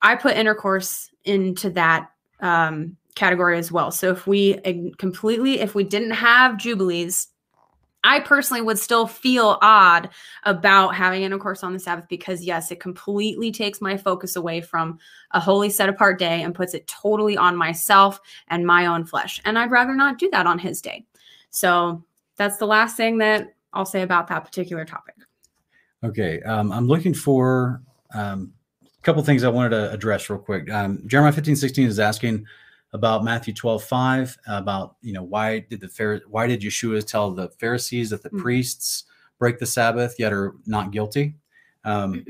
I put intercourse into that um, category as well. So if we completely if we didn't have jubilees I personally would still feel odd about having intercourse on the Sabbath because, yes, it completely takes my focus away from a holy set apart day and puts it totally on myself and my own flesh. And I'd rather not do that on his day. So that's the last thing that I'll say about that particular topic. okay, um, I'm looking for um, a couple things I wanted to address real quick. Um, Jeremiah 15, 16 is asking about Matthew 12, 5, about, you know, why did the Phar- why did Yeshua tell the Pharisees that the Mm. priests break the Sabbath yet are not guilty? Um,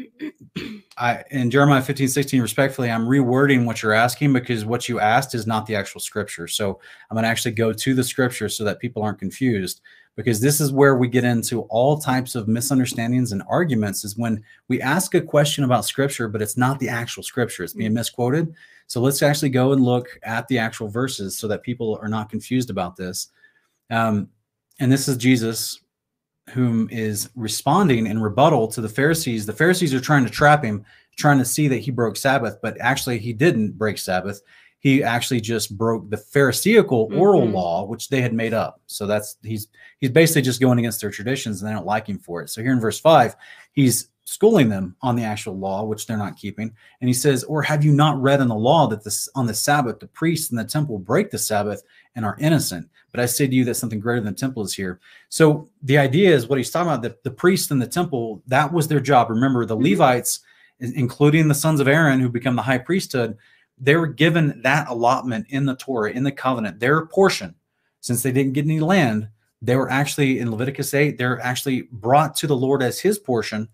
I in Jeremiah 15, 16, respectfully, I'm rewording what you're asking because what you asked is not the actual scripture. So I'm going to actually go to the scripture so that people aren't confused because this is where we get into all types of misunderstandings and arguments is when we ask a question about scripture, but it's not the actual scripture, it's being misquoted. So let's actually go and look at the actual verses so that people are not confused about this. Um, and this is Jesus whom is responding in rebuttal to the Pharisees. The Pharisees are trying to trap him, trying to see that he broke Sabbath, but actually he didn't break Sabbath. He actually just broke the Pharisaical oral Mhm. law, which they had made up. So that's he's he's basically just going against their traditions and they don't like him for it. So here in verse five, he's schooling them on the actual law, which they're not keeping. And he says, Or have you not read in the law that this on the Sabbath the priests in the temple break the Sabbath and are innocent? But I say to you that something greater than the temple is here. So the idea is what he's talking about, the, the priests in the temple, that was their job. Remember, the Mhm. Levites, including the sons of Aaron who become the high priesthood, they were given that allotment in the Torah, in the covenant, their portion. Since they didn't get any land, they were actually in Leviticus 8, they're actually brought to the Lord as his portion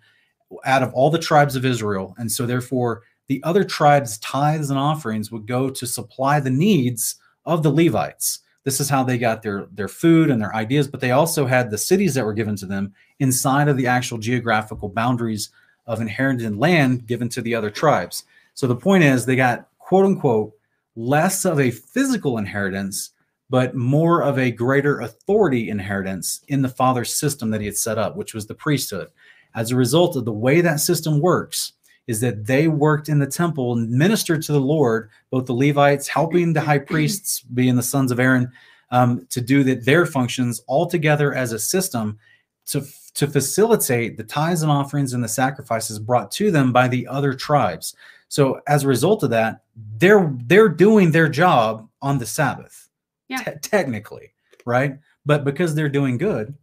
out of all the tribes of Israel. And so, therefore, the other tribes' tithes and offerings would go to supply the needs of the Levites. This is how they got their, their food and their ideas, but they also had the cities that were given to them inside of the actual geographical boundaries of inherited land given to the other tribes. So the point is, they got quote unquote less of a physical inheritance, but more of a greater authority inheritance in the father's system that he had set up, which was the priesthood. As a result of the way that system works, is that they worked in the temple and ministered to the Lord, both the Levites helping the high priests, being the sons of Aaron, um, to do that their functions all together as a system to to facilitate the tithes and offerings and the sacrifices brought to them by the other tribes. So as a result of that, they're they're doing their job on the Sabbath, Yeah. te- technically, right? But because they're doing good,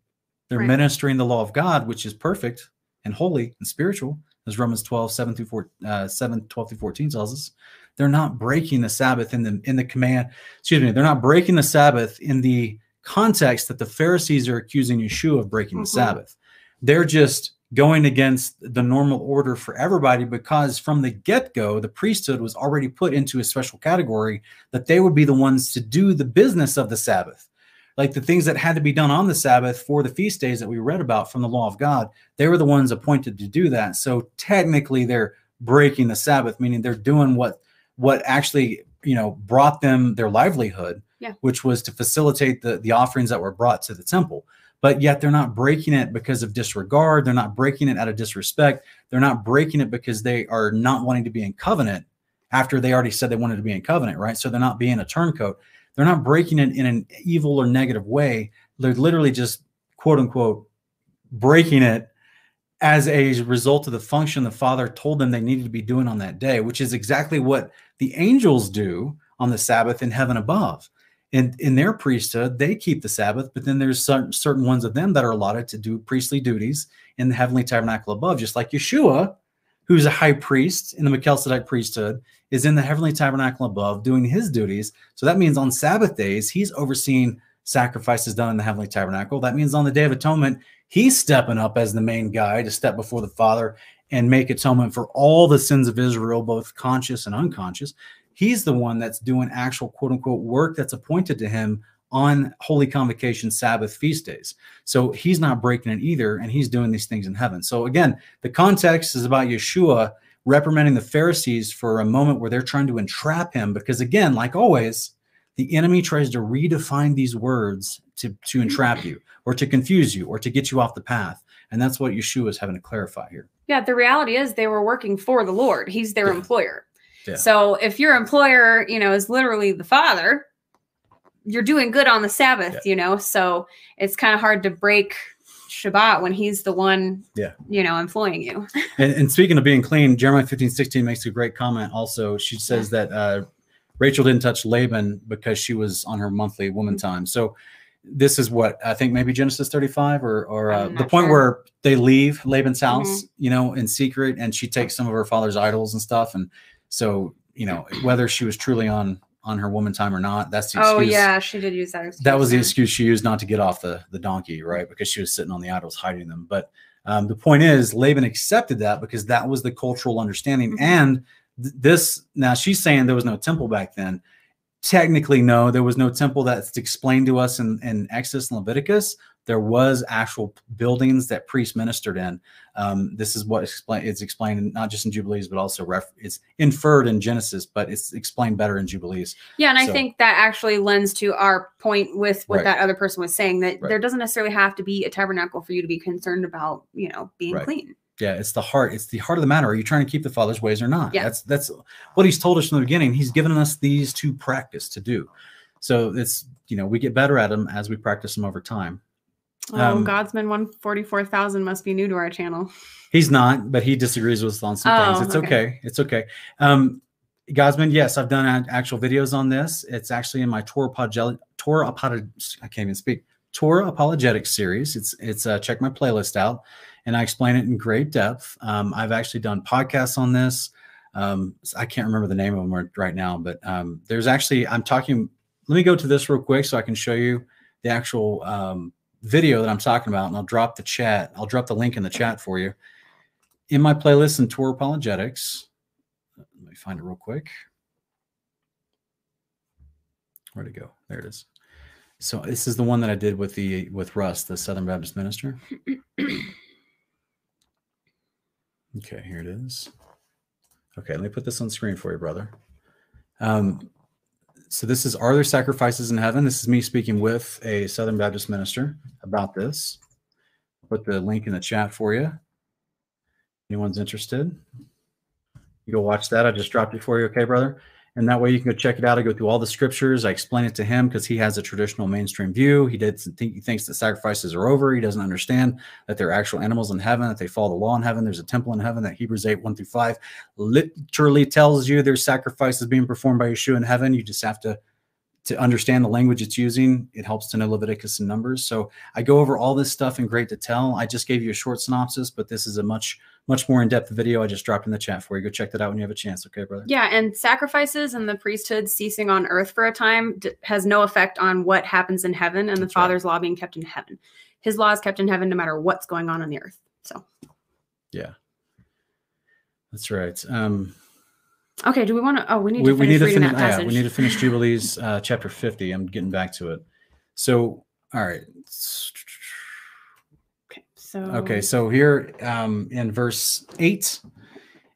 they're Right. ministering the law of God, which is perfect and holy and spiritual, as Romans 12, 7 through 4, uh, 7, 12 through 14 tells us. They're not breaking the Sabbath in the in the command, excuse me, they're not breaking the Sabbath in the context that the Pharisees are accusing Yeshua of breaking Mhm. the Sabbath. They're just going against the normal order for everybody because from the get-go the priesthood was already put into a special category that they would be the ones to do the business of the sabbath like the things that had to be done on the Sabbath for the feast days that we read about from the law of God, they were the ones appointed to do that. So technically, they're breaking the Sabbath, meaning they're doing what what actually you know brought them their livelihood, Yeah. which was to facilitate the the offerings that were brought to the temple. But yet they're not breaking it because of disregard. They're not breaking it out of disrespect. They're not breaking it because they are not wanting to be in covenant after they already said they wanted to be in covenant, right? So they're not being a turncoat. They're not breaking it in an evil or negative way. They're literally just quote unquote breaking it as a result of the function the Father told them they needed to be doing on that day, which is exactly what the angels do on the Sabbath in heaven above. And in their priesthood, they keep the Sabbath, but then there's certain, certain ones of them that are allotted to do priestly duties in the heavenly tabernacle above, just like Yeshua, who's a high priest in the Melchizedek priesthood, is in the heavenly tabernacle above doing his duties. So that means on Sabbath days, he's overseeing sacrifices done in the heavenly tabernacle. That means on the Day of Atonement, he's stepping up as the main guy to step before the Father and make atonement for all the sins of Israel, both conscious and unconscious. He's the one that's doing actual quote unquote work that's appointed to him on Holy Convocation Sabbath feast days. So he's not breaking it either, and he's doing these things in heaven. So again, the context is about Yeshua reprimanding the Pharisees for a moment where they're trying to entrap him, because again, like always, the enemy tries to redefine these words to, to entrap you or to confuse you or to get you off the path. And that's what Yeshua is having to clarify here. Yeah, the reality is they were working for the Lord. He's their Yeah. employer. Yeah. So if your employer, you know, is literally the father, you're doing good on the Sabbath, you know. So it's kind of hard to break Shabbat when he's the one, Yeah. you know, employing you. And, and speaking of being clean, Jeremiah 15, 16 makes a great comment also. She says that uh, Rachel didn't touch Laban because she was on her monthly woman Mm-hmm. time. So this is what I think maybe Genesis 35 or, or uh, the point sure. where they leave Laban's house, Mm-hmm. you know, in secret, and she takes some of her father's idols and stuff. And so, you know, whether she was truly on on her woman time or not, that's the excuse. Oh yeah, she did use that. Excuse that was the excuse she used not to get off the the donkey, right? Because she was sitting on the idols hiding them. But um, the point is, Laban accepted that because that was the cultural understanding. Mhm. And th- this now she's saying there was no temple back then. Technically, no, there was no temple that's explained to us in, in Exodus and Leviticus. There was actual buildings that priests ministered in. Um, this is what explain, it's explained not just in Jubilees, but also ref, it's inferred in Genesis, but it's explained better in Jubilees. Yeah, and I think that actually lends to our point with what Right. that other person was saying that Right. there doesn't necessarily have to be a tabernacle for you to be concerned about, you know, being Right. clean. Yeah, it's the heart. It's the heart of the matter. Are you trying to keep the Father's ways or not? Yeah. That's that's what He's told us from the beginning. He's given us these to practice to do. So it's you know we get better at them as we practice them over time. Oh, Um, Godsman one forty four thousand must be new to our channel. He's not, but he disagrees with us on some Oh, things. It's okay. okay. It's okay. Um, Gosman, yes, I've done actual videos on this. It's actually in my Torah apologetic, Torah apolog- I can't even speak. Torah apologetics series. It's it's uh, check my playlist out, and I explain it in great depth. Um, I've actually done podcasts on this. Um, I can't remember the name of them right- right now, but um, there's actually I'm talking. Let me go to this real quick so I can show you the actual um, video that I'm talking about, and I'll drop the chat. I'll drop the link in the chat for you in my playlist in Torah apologetics. Let me find it real quick. Where'd it go? There it is. So this is the one that I did with the with Russ, the Southern Baptist minister. Okay, here it is. Okay, let me put this on screen for you, brother. Um, so this is Are There Sacrifices in Heaven? This is me speaking with a Southern Baptist minister about this. I'll put the link in the chat for you. Anyone's interested? You go watch that. I just dropped it for you, okay, brother? And that way you can go check it out. I go through all the scriptures. I explain it to him because he has a traditional mainstream view. He did think he thinks that sacrifices are over. He doesn't understand that they're actual animals in heaven, that they follow the law in heaven. There's a temple in heaven that Hebrews 8, 1 through 5 literally tells you there's sacrifices being performed by Yeshua in heaven. You just have to to understand the language it's using. It helps to know Leviticus and Numbers. So I go over all this stuff in great detail. I just gave you a short synopsis, but this is a much much more in-depth video I just dropped in the chat for you. Go check that out when you have a chance. Okay, brother? Yeah, and sacrifices and the priesthood ceasing on earth for a time d- has no effect on what happens in heaven and the That's right. Father's law being kept in heaven. His law is kept in heaven no matter what's going on on the earth. So, Yeah. That's right. Um, okay, do we want to? Oh, we need we, to we finish need to finish. that yeah, we need to finish Jubilees uh, chapter fifty. I'm getting back to it. So All right. So Okay, so here um, in verse 8,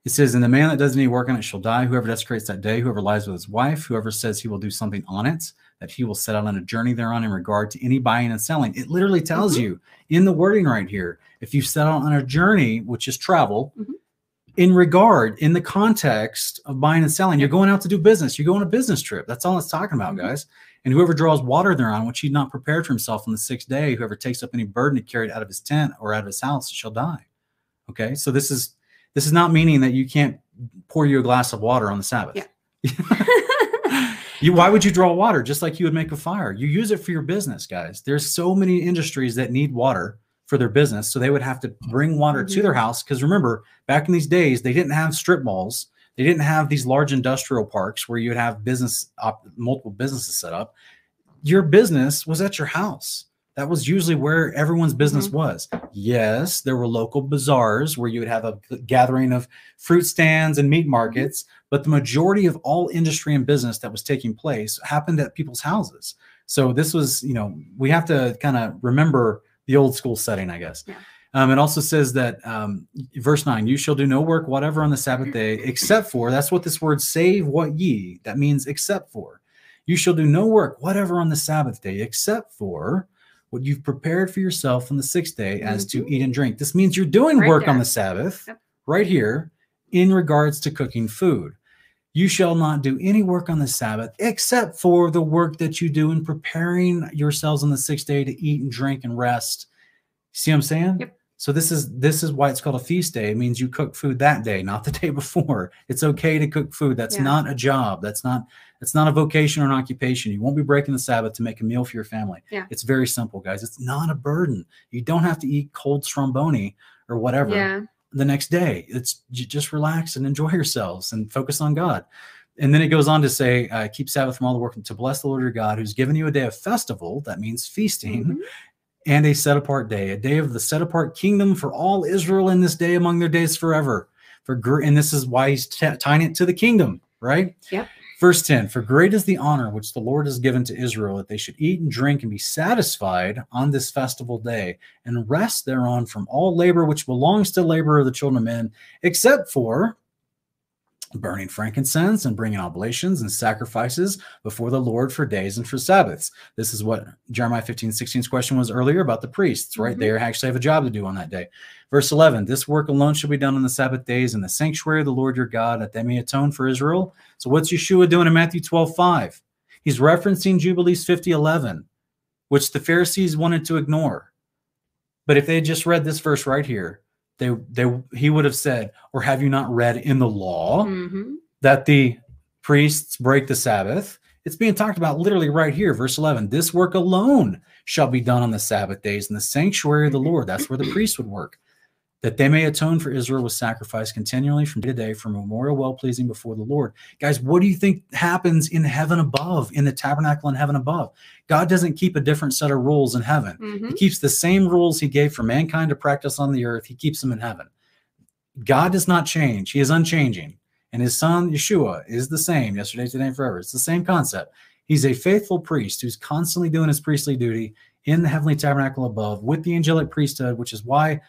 it says, And the man that does any work on it shall die. Whoever desecrates that day, whoever lies with his wife, whoever says he will do something on it, that he will set out on a journey thereon in regard to any buying and selling. It literally tells Mhm. you in the wording right here if you set out on a journey, which is travel, Mhm. in regard, in the context of buying and selling, you're going out to do business. You're going on a business trip. That's all it's talking about, Mhm. guys. And whoever draws water thereon, which he'd not prepared for himself on the sixth day, whoever takes up any burden to carry it out of his tent or out of his house shall die. Okay, so this is this is not meaning that you can't pour you a glass of water on the Sabbath. you why would you draw water just like you would make a fire? You use it for your business, guys. There's so many industries that need water for their business, so they would have to bring water to Mhm. their house. Because remember, back in these days, they didn't have strip malls. They didn't have these large industrial parks where you would have business op- multiple businesses set up. Your business was at your house. That was usually where everyone's business mm-hmm. was. Yes, there were local bazaars where you would have a gathering of fruit stands and meat mm-hmm. markets, but the majority of all industry and business that was taking place happened at people's houses. So this was, you know, we have to kind of remember the old school setting, I guess. Yeah. Um, it also says that um, verse nine, you shall do no work whatever on the Sabbath day, except for that's what this word save what ye that means except for. You shall do no work whatever on the Sabbath day, except for what you've prepared for yourself on the sixth day as to Mhm. eat and drink. This means you're doing Right work on the Sabbath Yep. right here in regards to cooking food. You shall not do any work on the Sabbath except for the work that you do in preparing yourselves on the sixth day to eat and drink and rest. See what I'm saying? Yep. So this is this is why it's called a feast day. It means you cook food that day, not the day before. It's okay to cook food. That's Yeah. not a job. That's not that's not a vocation or an occupation. You won't be breaking the Sabbath to make a meal for your family. Yeah. It's very simple, guys. It's not a burden. You don't have to eat cold stromboni or whatever yeah. the next day. It's just relax and enjoy yourselves and focus on God. And then it goes on to say, uh, keep Sabbath from all the work to bless the Lord your God, who's given you a day of festival. That means feasting Mhm. And a set apart day, a day of the set apart kingdom for all Israel in this day among their days forever. For gr- and this is why he's t- tying it to the kingdom, right? Yep. Verse 10 For great is the honor which the Lord has given to Israel that they should eat and drink and be satisfied on this festival day and rest thereon from all labor which belongs to labor of the children of men, except for burning frankincense and bringing oblations and sacrifices before the Lord for days and for Sabbaths. This is what Jeremiah 15, 16's question was earlier about the priests, right? Mhm. They actually have a job to do on that day. Verse 11 This work alone shall be done on the Sabbath days in the sanctuary of the Lord your God, that they may atone for Israel. So, what's Yeshua doing in Matthew 12, 5? He's referencing Jubilees 50, 11, which the Pharisees wanted to ignore. But if they had just read this verse right here, they, they he would have said, Or have you not read in the law? Mhm. that the priests break the Sabbath. It's being talked about literally right here, verse 11. This work alone shall be done on the Sabbath days in the sanctuary of the Lord. That's where the priests would work, that they may atone for Israel with sacrifice continually from day to day for memorial well pleasing before the Lord. Guys, what do you think happens in heaven above, in the tabernacle in heaven above? God doesn't keep a different set of rules in heaven. Mhm. He keeps the same rules he gave for mankind to practice on the earth. He keeps them in heaven. God does not change. He is unchanging. And his son, Yeshua, is the same yesterday, today, and forever. It's the same concept. He's a faithful priest who's constantly doing his priestly duty in the heavenly tabernacle above with the angelic priesthood, which is why,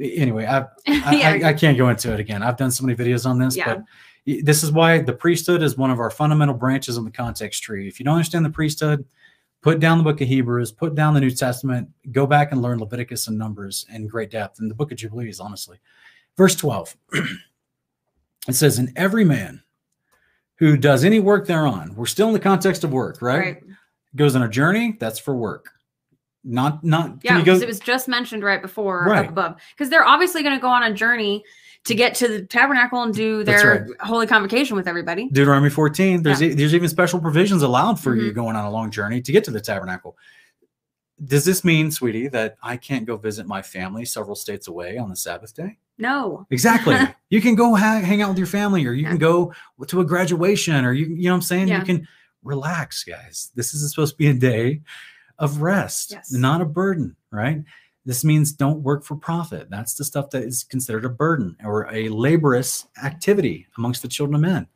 anyway, I, I. I, I can't go into it again. I've done so many videos on this, Yeah. but this is why the priesthood is one of our fundamental branches of the context tree. If you don't understand the priesthood, put down the book of Hebrews, put down the New Testament, go back and learn Leviticus and Numbers in great depth, and the book of Jubilees, honestly. Verse 12 it says, And every man who does any work thereon, we're still in the context of work, right? Right. Goes on a journey, that's for work. Not, not, Yeah, you because it was just mentioned right before Right. up above. Because they're obviously going to go on a journey to get to the tabernacle and do their holy convocation with everybody. Deuteronomy 14, there's, e- there's even special provisions allowed for you Mhm. going on a long journey to get to the tabernacle. Does this mean, sweetie, that I can't go visit my family several states away on the Sabbath day? No. Exactly. you can go ha- hang out with your family, or you Yeah. can go to a graduation, or you, you know what I'm saying? Yeah. You can relax, guys. This is supposed to be a day of rest, Yes. not a burden, right? This means don't work for profit. That's the stuff that is considered a burden or a laborious activity amongst the children of men.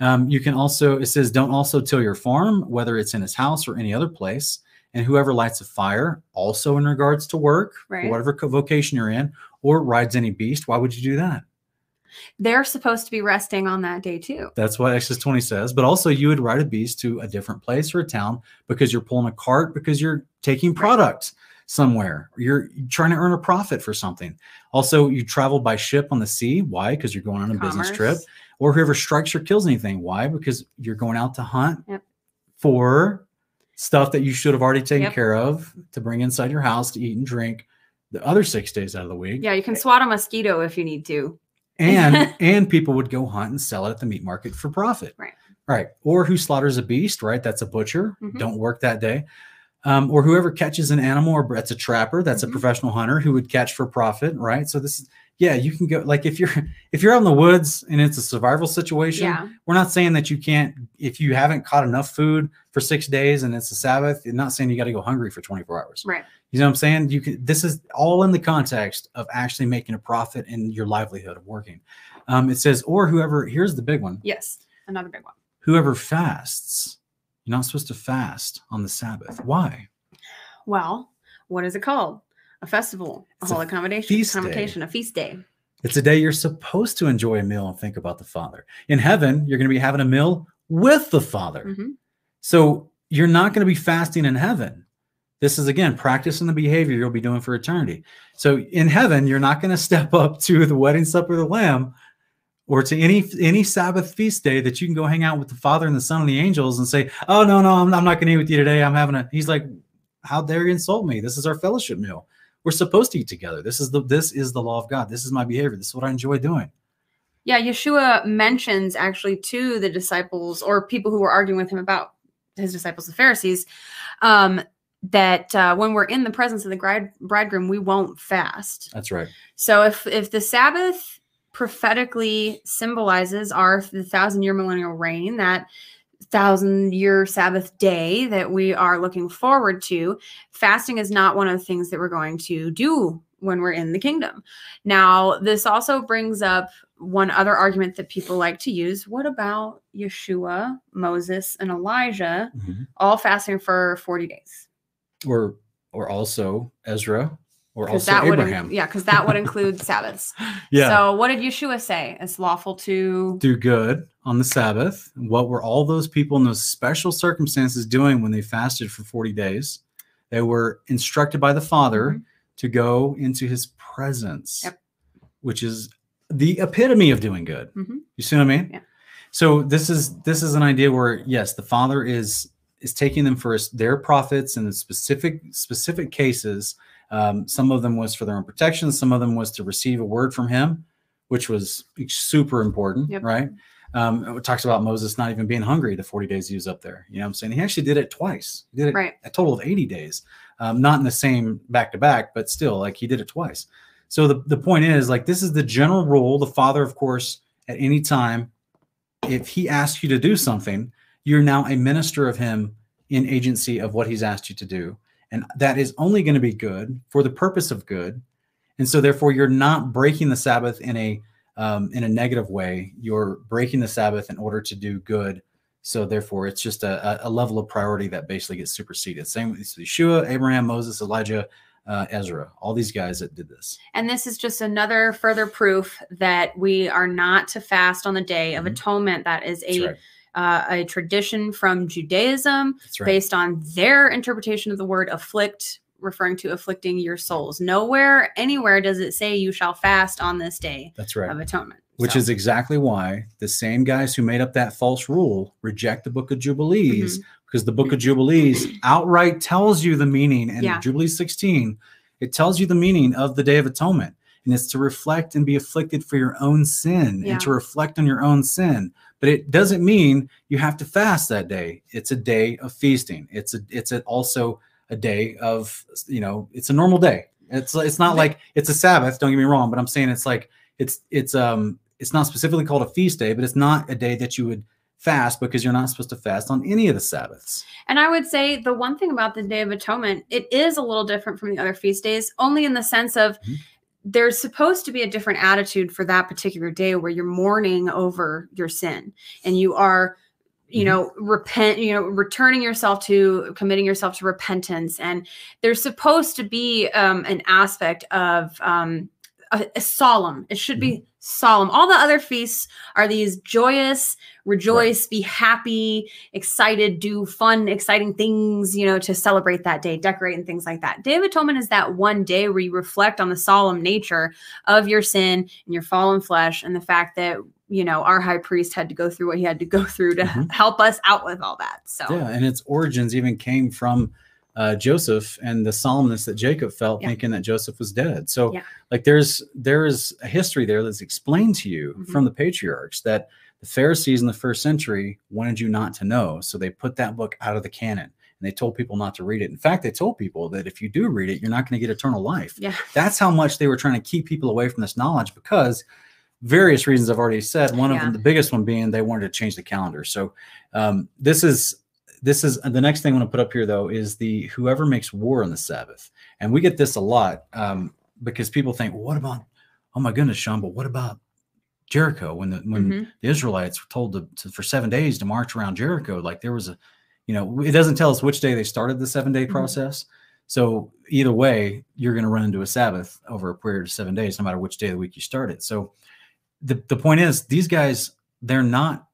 Um, you can also, it says, don't also till your farm, whether it's in his house or any other place. and whoever lights a fire, also in regards to work, Right. whatever vocation you're in, or rides any beast, why would you do that? They're supposed to be resting on that day too. That's what Exodus 20 says. But also, you would ride a beast to a different place or a town because you're pulling a cart because you're taking product somewhere. You're trying to earn a profit for something. Also, you travel by ship on the sea. Why? Because you're going on a business trip. Or whoever strikes or kills anything. Why? Because you're going out to hunt Yep. for stuff that you should have already taken Yep. care of to bring inside your house to eat and drink the other six days out of the week. Yeah, you can swat a mosquito if you need to. And and people would go hunt and sell it at the meat market for profit Right. right or who slaughters a beast right that's a butcher Mhm. don't work that day um, or whoever catches an animal or that's a trapper that's Mhm. a professional hunter who would catch for profit right so this is yeah you can go like if you're if you're out in the woods and it's a survival situation Yeah. we're not saying that you can't if you haven't caught enough food for six days and it's a sabbath you're not saying you got to go hungry for 24 hours Right. you know what I'm saying? You can. This is all in the context of actually making a profit in your livelihood of working. Um, it says, or whoever. Here's the big one: Yes. Another big one. whoever fasts. You're not supposed to fast on the Sabbath. Why? Well, what is it called? A festival, a It's a holy accommodation, feast day. convocation, a feast day. It's a day you're supposed to enjoy a meal and think about the Father. In heaven, you're going to be having a meal with the Father. Mhm. So you're not going to be fasting in heaven. This is again practicing the behavior you'll be doing for eternity. So in heaven, you're not going to step up to the wedding supper of the Lamb or to any any Sabbath feast day that you can go hang out with the Father and the Son and the angels and say, "Oh no, no, I'm, I'm not going to eat with you today. I'm having a." He's like, "How dare you insult me? This is our fellowship meal. We're supposed to eat together. This is the this is the law of God. This is my behavior. This is what I enjoy doing." Yeah, Yeshua mentions actually to the disciples or people who were arguing with him about his disciples, the Pharisees, um, that uh, when we're in the presence of the bride, bridegroom, we won't fast. That's right. So if if the Sabbath prophetically symbolizes our the thousand year millennial reign, that thousand year Sabbath day that we are looking forward to, fasting is not one of the things that we're going to do when we're in the kingdom. Now, this also brings up one other argument that people like to use. What about Yeshua, Moses, and Elijah Mhm. all fasting for 40 days? Or or also Ezra or also that would Abraham. yeah, because that would include Sabbaths. yeah. So what did Yeshua say? It's lawful to do good on the Sabbath. What were all those people in those special circumstances doing when they fasted for 40 days? They were instructed by the Father Mhm. to go into his presence, Yep. which is the epitome of doing good. Mhm. You see what I mean? Yeah. So this is this is an idea where yes, the Father is is taking them for his- their prophets in the specific specific cases. Um, some of them was for their own protection. Some of them was to receive a word from him, which was super important, Yep. right? Um, it talks about Moses not even being hungry the 40 days he was up there. You know what I'm saying? He actually did it twice. He did it Right. a total of 80 days. Um, not in the same back to back, but still, like he did it twice. So the, the point is, like, this is the general rule. The father, of course, at any time, if he asks you to do something, you're now a minister of him in agency of what he's asked you to do. And that is only going to be good for the purpose of good. And so therefore you're not breaking the Sabbath in a um, in a negative way. You're breaking the Sabbath in order to do good. So therefore it's just a, a- level of priority that basically gets superseded. Same with Yeshua, Abraham, Moses, Elijah, uh, Ezra, all these guys that did this. And this is just another further proof that we are not to fast on the Day of Mhm. Atonement. That is a right. Uh, a tradition from Judaism right. based on their interpretation of the word afflict, referring to afflicting your souls. Nowhere, anywhere does it say you shall fast on this day That's right. of atonement. Which So, is exactly why the same guys who made up that false rule reject the book of Jubilees Mm-hmm. because the book of Jubilees outright tells you the meaning. And Yeah. Jubilee 16, it tells you the meaning of the Day of Atonement. And it's to reflect and be afflicted for your own sin Yeah. and to reflect on your own sin. But it doesn't mean you have to fast that day. It's a day of feasting. It's a it's a, also a day of you know it's a normal day. It's it's not like it's a Sabbath. Don't get me wrong, but I'm saying it's like it's it's um it's not specifically called a feast day, but it's not a day that you would fast because you're not supposed to fast on any of the Sabbaths. and I would say the one thing about the Day of Atonement, it is a little different from the other feast days, only in the sense of Mhm. There's supposed to be a different attitude for that particular day where you're mourning over your sin and you are you know repent you know returning yourself to committing yourself to repentance. And there's supposed to be um, an aspect of um, a, a solemn it should be solemn. All the other feasts are these joyous rejoice be happy excited do fun exciting things you know to celebrate that day decorate and things like that. Day of atonement is that one day where you reflect on the solemn nature of your sin and your fallen flesh and the fact that you know our high priest had to go through what he had to go through to Mhm. help us out with all that so. Yeah, and its origins even came from uh, Joseph and the solemnness that Jacob felt, Yeah. thinking that Joseph was dead. So, Yeah. like, there's there's a history there that's explained to you Mhm. from the patriarchs that the Pharisees in the first century wanted you not to know, so they put that book out of the canon and they told people not to read it. In fact, they told people that if you do read it, you're not going to get eternal life. yeah That's how much they were trying to keep people away from this knowledge because various reasons I've already said. One of them, the biggest one being they wanted to change the calendar. So um, this is this is the next thing I want to put up here though is the whoever makes war on the Sabbath, and we get this a lot um, because people think, well, what about? Oh my goodness, Sean, but what about Jericho when the when Mhm. the Israelites were told to, to for seven days to march around Jericho? Like there was a, you know, it doesn't tell us which day they started the seven day Mhm. process. So either way, you're going to run into a Sabbath over a period of seven days, no matter which day of the week you start it. So the, the point is, these guys, they're not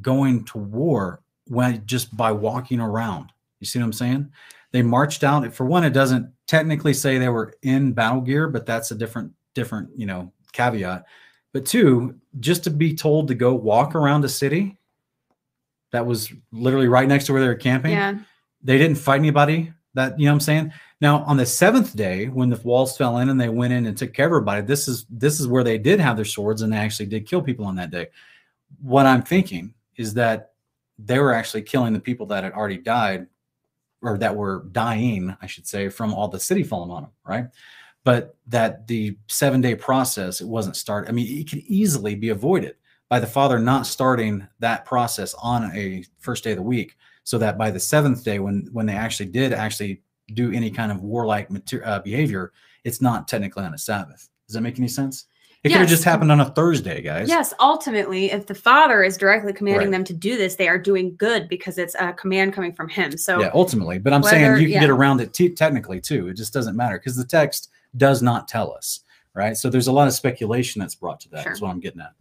going to war when just by walking around. You see what I'm saying? They marched out. For one, it doesn't technically say they were in battle gear, but that's a different, different, you know, caveat. But two, just to be told to go walk around a city that was literally right next to where they were camping yeah they didn't fight anybody that you know what i'm saying now on the seventh day when the walls fell in and they went in and took care of everybody this is this is where they did have their swords and they actually did kill people on that day what i'm thinking is that they were actually killing the people that had already died or that were dying i should say from all the city falling on them right? But that the seven day process it wasn't started i mean it could easily be avoided by the father not starting that process on a first day of the week so that by the seventh day when when they actually did actually do any kind of warlike mater- uh, behavior it's not technically on a sabbath. Does that make any sense it could have just happened on a thursday guys yes ultimately if the father is directly commanding Right. them to do this they are doing good because it's a command coming from him so yeah ultimately but i'm Whether- saying you can yeah. get around it te- technically too it just doesn't matter because the text does not tell us right so there's a lot of speculation that's brought to that. Sure. Is what i'm getting at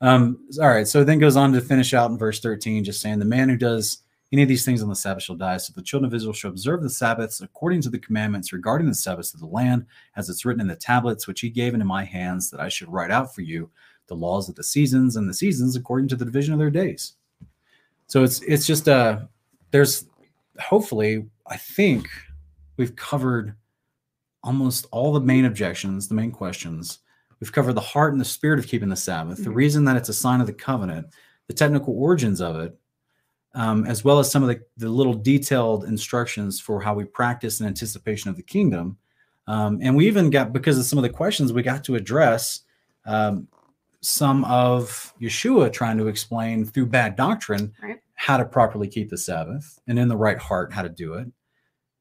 um all right so it then goes on to finish out in verse 13 just saying the man who does any of these things on the sabbath shall die so the children of israel shall observe the sabbaths according to the commandments regarding the sabbaths of the land as it's written in the tablets which he gave into my hands that i should write out for you the laws of the seasons and the seasons according to the division of their days so it's it's just uh there's hopefully i think we've covered almost all the main objections the main questions we've covered the heart and the spirit of keeping the sabbath the Mhm. reason that it's a sign of the covenant the technical origins of it um, as well as some of the, the little detailed instructions for how we practice in anticipation of the kingdom um, and we even got because of some of the questions we got to address um, some of yeshua trying to explain through bad doctrine Right. how to properly keep the sabbath and in the right heart how to do it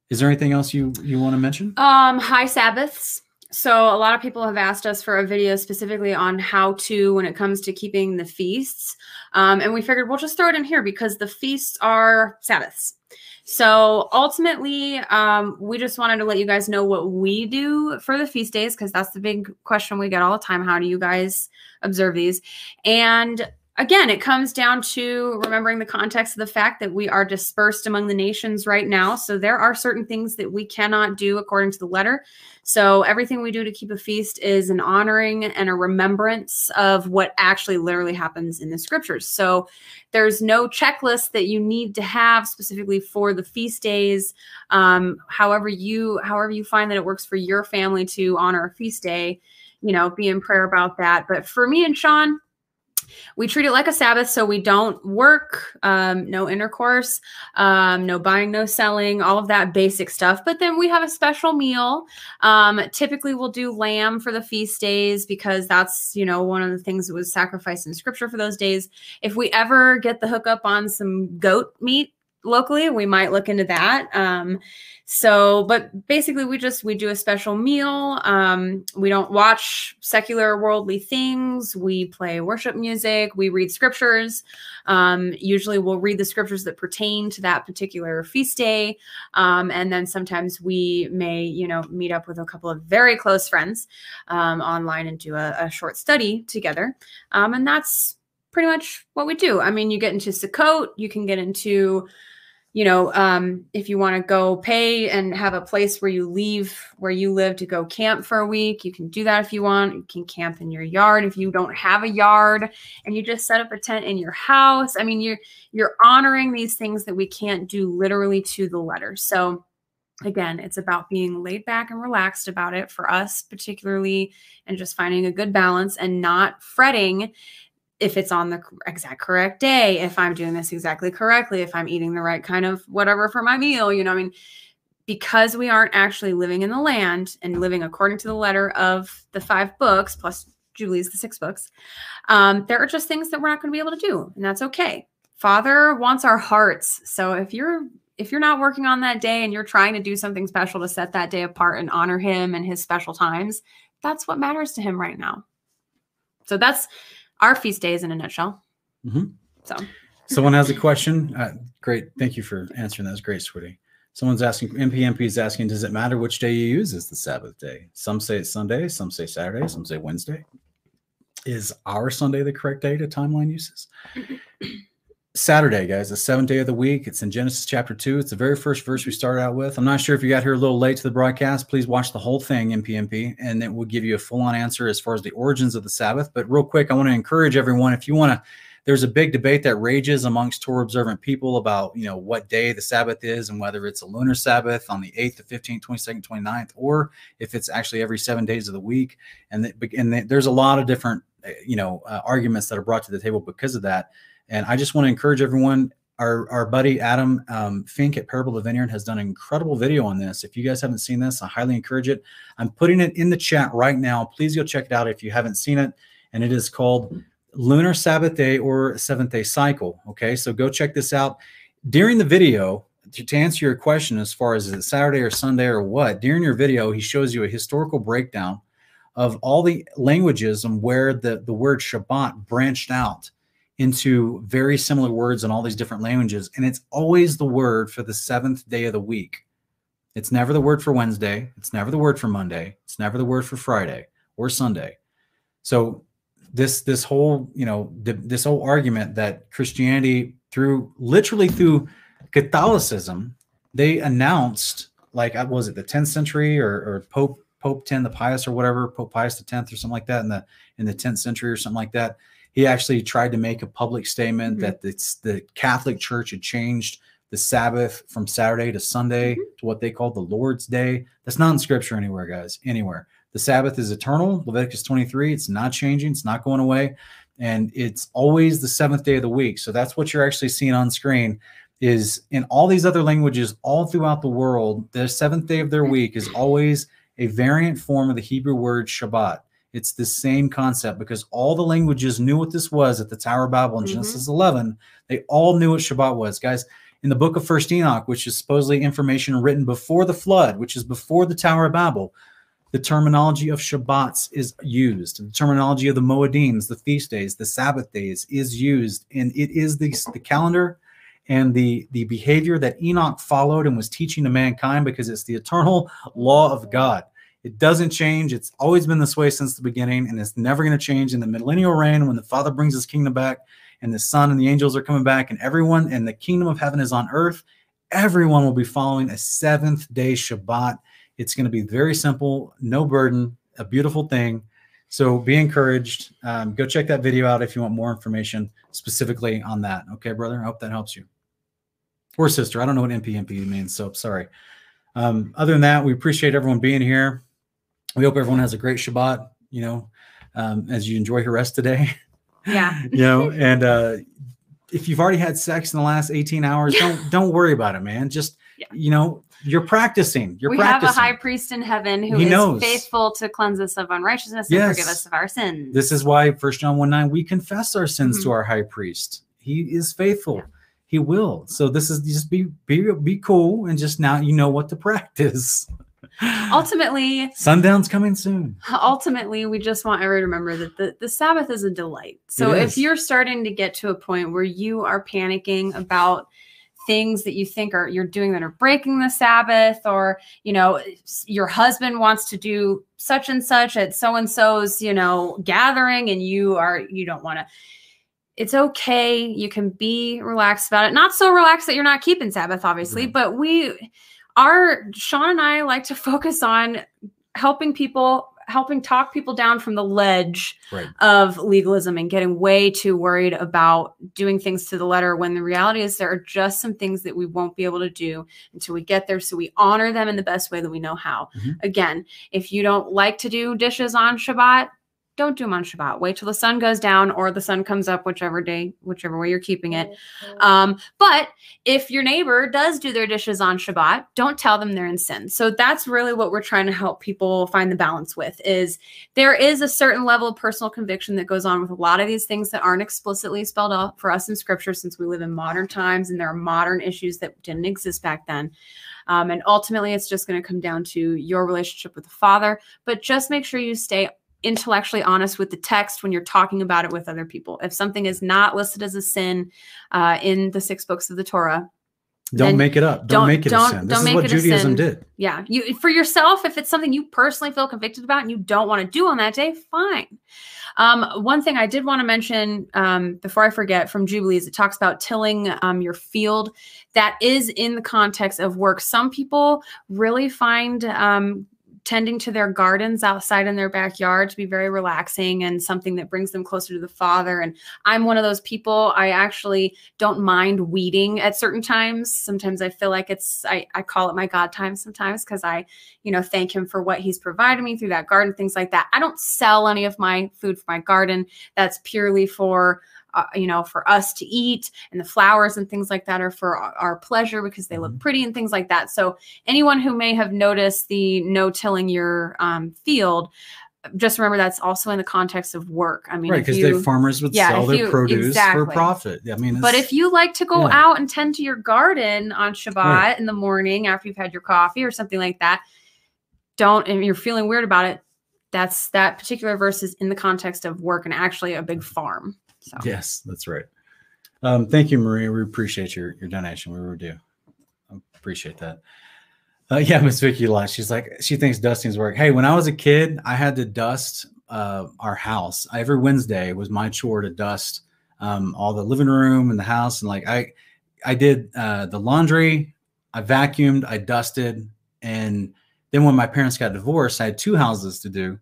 is there anything else you you want to mention Um, high Sabbaths. So a lot of people have asked us for a video specifically on how to when it comes to keeping the feasts. Um, and we figured we'll just throw it in here because the feasts are Sabbaths. So ultimately, um, we just wanted to let you guys know what we do for the feast days because that's the big question we get all the time. How do you guys observe these? And again, it comes down to remembering the context of the fact that we are dispersed among the nations right now. So there are certain things that we cannot do according to the letter. So everything we do to keep a feast is an honoring and a remembrance of what actually literally happens in the scriptures. So there's no checklist that you need to have specifically for the feast days. Um, however you however you find that it works for your family to honor a feast day, you know, be in prayer about that. But for me and Sean, we treat it like a Sabbath, so we don't work, um, no intercourse, um, no buying, no selling, all of that basic stuff. But then we have a special meal. Um, typically, we'll do lamb for the feast days because that's you know one of the things that was sacrificed in Scripture for those days. If we ever get the hookup on some goat meat, locally, we might look into that. Um, so, but basically, we just we do a special meal. Um, we don't watch secular worldly things. We play worship music. We read scriptures. Um, usually, we'll read the scriptures that pertain to that particular feast day, um, and then sometimes we may, you know, meet up with a couple of very close friends um, online and do a, a short study together. Um, and that's pretty much what we do. I mean, you get into Sukkot, you can get into you know, um, if you want to go pay and have a place where you leave where you live to go camp for a week, you can do that if you want. You can camp in your yard if you don't have a yard and you just set up a tent in your house. I mean, you're you're honoring these things that we can't do literally to the letter. So again, it's about being laid back and relaxed about it for us particularly and just finding a good balance and not fretting if it's on the exact correct day, if I'm doing this exactly correctly, if I'm eating the right kind of whatever for my meal, you know, I mean, because we aren't actually living in the land and living according to the letter of the five books plus Jubilees the six books, um, there are just things that we're not going to be able to do, and that's okay. Father wants our hearts. So if you're if you're not working on that day and you're trying to do something special to set that day apart and honor him and his special times, that's what matters to him right now. So that's our feast days in a nutshell. Mm-hmm. So, someone has a question. Uh, great, thank you for answering. That was great, sweetie. Someone's asking. MPMP is asking, does it matter which day you use as the Sabbath day? Some say it's Sunday, some say Saturday, some say Wednesday. Is our Sunday the correct day to timeline uses? Saturday, guys, the seventh day of the week. It's in Genesis chapter two. It's the very first verse we started out with. I'm not sure if you got here a little late to the broadcast. Please watch the whole thing MPMP, and it will give you a full on answer as far as the origins of the Sabbath. But real quick, I want to encourage everyone if you want to, there's a big debate that rages amongst Torah observant people about, you know, what day the Sabbath is and whether it's a lunar Sabbath on the 8th, the 15th, 22nd, 29th, or if it's actually every seven days of the week. And, the, and the, there's a lot of different, you know, uh, arguments that are brought to the table because of that. And I just want to encourage everyone. Our, our buddy Adam um, Fink at Parable of the Vineyard has done an incredible video on this. If you guys haven't seen this, I highly encourage it. I'm putting it in the chat right now. Please go check it out if you haven't seen it. And it is called Lunar Sabbath Day or Seventh Day Cycle. Okay, so go check this out. During the video, to, to answer your question as far as is it Saturday or Sunday or what, during your video, he shows you a historical breakdown of all the languages and where the, the word Shabbat branched out into very similar words in all these different languages. And it's always the word for the seventh day of the week. It's never the word for Wednesday. It's never the word for Monday. It's never the word for Friday or Sunday. So this this whole you know this whole argument that Christianity through literally through Catholicism they announced like uh, was it the 10th century or, or Pope Pope 10 the Pious or whatever Pope Pius the 10th or something like that in the in the 10th century or something like that he actually tried to make a public statement mm-hmm. that it's the Catholic Church had changed the Sabbath from Saturday to Sunday mm-hmm. to what they call the Lord's Day. That's not in scripture anywhere, guys, anywhere. The Sabbath is eternal. Leviticus 23, it's not changing, it's not going away. And it's always the seventh day of the week. So that's what you're actually seeing on screen is in all these other languages all throughout the world, the seventh day of their week is always a variant form of the Hebrew word Shabbat. It's the same concept because all the languages knew what this was at the Tower of Babel in mm-hmm. Genesis 11. They all knew what Shabbat was. Guys, in the book of First Enoch, which is supposedly information written before the flood, which is before the Tower of Babel, the terminology of Shabbats is used. The terminology of the Moedims, the feast days, the Sabbath days is used. And it is the, the calendar and the, the behavior that Enoch followed and was teaching to mankind because it's the eternal law of God. It doesn't change. It's always been this way since the beginning, and it's never going to change in the millennial reign when the Father brings his kingdom back and the Son and the angels are coming back, and everyone and the kingdom of heaven is on earth. Everyone will be following a seventh day Shabbat. It's going to be very simple, no burden, a beautiful thing. So be encouraged. Um, go check that video out if you want more information specifically on that. Okay, brother. I hope that helps you. Or sister. I don't know what MPMP means, so sorry. Um, other than that, we appreciate everyone being here we hope everyone has a great Shabbat, you know, um, as you enjoy your rest today. Yeah. you know, and uh, if you've already had sex in the last 18 hours, don't don't worry about it, man. Just yeah. you know, you're practicing. You're we practicing. have a high priest in heaven who he is knows. faithful to cleanse us of unrighteousness yes. and forgive us of our sins. This is why First John 1 9, we confess our sins mm-hmm. to our high priest. He is faithful. Yeah He will. So this is just be be be cool and just now you know what to practice. ultimately Sundown's coming soon. ultimately we just want everyone to remember that the, the sabbath is a delight so if you're starting to get to a point where you are panicking about things that you think are you're doing that are breaking the sabbath or you know your husband wants to do such and such at so and so's you know gathering and you are you don't want to it's okay you can be relaxed about it not so relaxed that you're not keeping sabbath obviously Right. but we our sean and i like to focus on helping people helping talk people down from the ledge Right. of legalism and getting way too worried about doing things to the letter when the reality is there are just some things that we won't be able to do until we get there so we honor them in the best way that we know how Mhm. again if you don't like to do dishes on shabbat don't do them on shabbat wait till the sun goes down or the sun comes up whichever day whichever way you're keeping it um, but if your neighbor does do their dishes on Shabbat, don't tell them they're in sin. So that's really what we're trying to help people find the balance with is there is a certain level of personal conviction that goes on with a lot of these things that aren't explicitly spelled out for us in scripture since we live in modern times and there are modern issues that didn't exist back then. Um, and ultimately, it's just going to come down to your relationship with the Father. But just make sure you stay intellectually honest with the text when you're talking about it with other people. If something is not listed as a sin uh, in the six books of the Torah, Don't make it up. Don't, don't- make it don't- a sin. This don't is make what Judaism did. yeah, you for yourself, if it's something you personally feel convicted about and you don't want to do on that day, fine. Um, one thing I did want to mention um, before I forget from Jubilees, it talks about tilling um, your field. That is in the context of work. Some people really find um, tending to their gardens outside in their backyard to be very relaxing and something that brings them closer to the Father. And I'm one of those people. I actually don't mind weeding at certain times. Sometimes I feel like it's I, I call it my God time sometimes because I, you know, thank him for what he's provided me through that garden, things like that. I don't sell any of my food for my garden. That's purely for uh, you know, for us to eat, and the flowers and things like that are for our, pleasure because they look Mhm. pretty and things like that. So, anyone who may have noticed the no tilling your um, field, just remember that's also in the context of work. I mean, right, because the farmers would yeah, sell their you- produce exactly. for profit. I mean, but if you like to go yeah. out and tend to your garden on Shabbat Right. in the morning after you've had your coffee or something like that, don't and you're feeling weird about it. That's that particular verse is in the context of work and actually a big farm. So Yes, that's right. Um, thank you, Maria. We appreciate your your donation. We do. I appreciate that. Uh, yeah, Miss Vicky Lott. She's like she thinks dusting's work. Hey, when I was a kid, I had to dust uh, our house every Wednesday. Was my chore to dust um, all the living room and the house, and like I, I did uh, the laundry. I vacuumed. I dusted, and then when my parents got divorced, I had two houses to do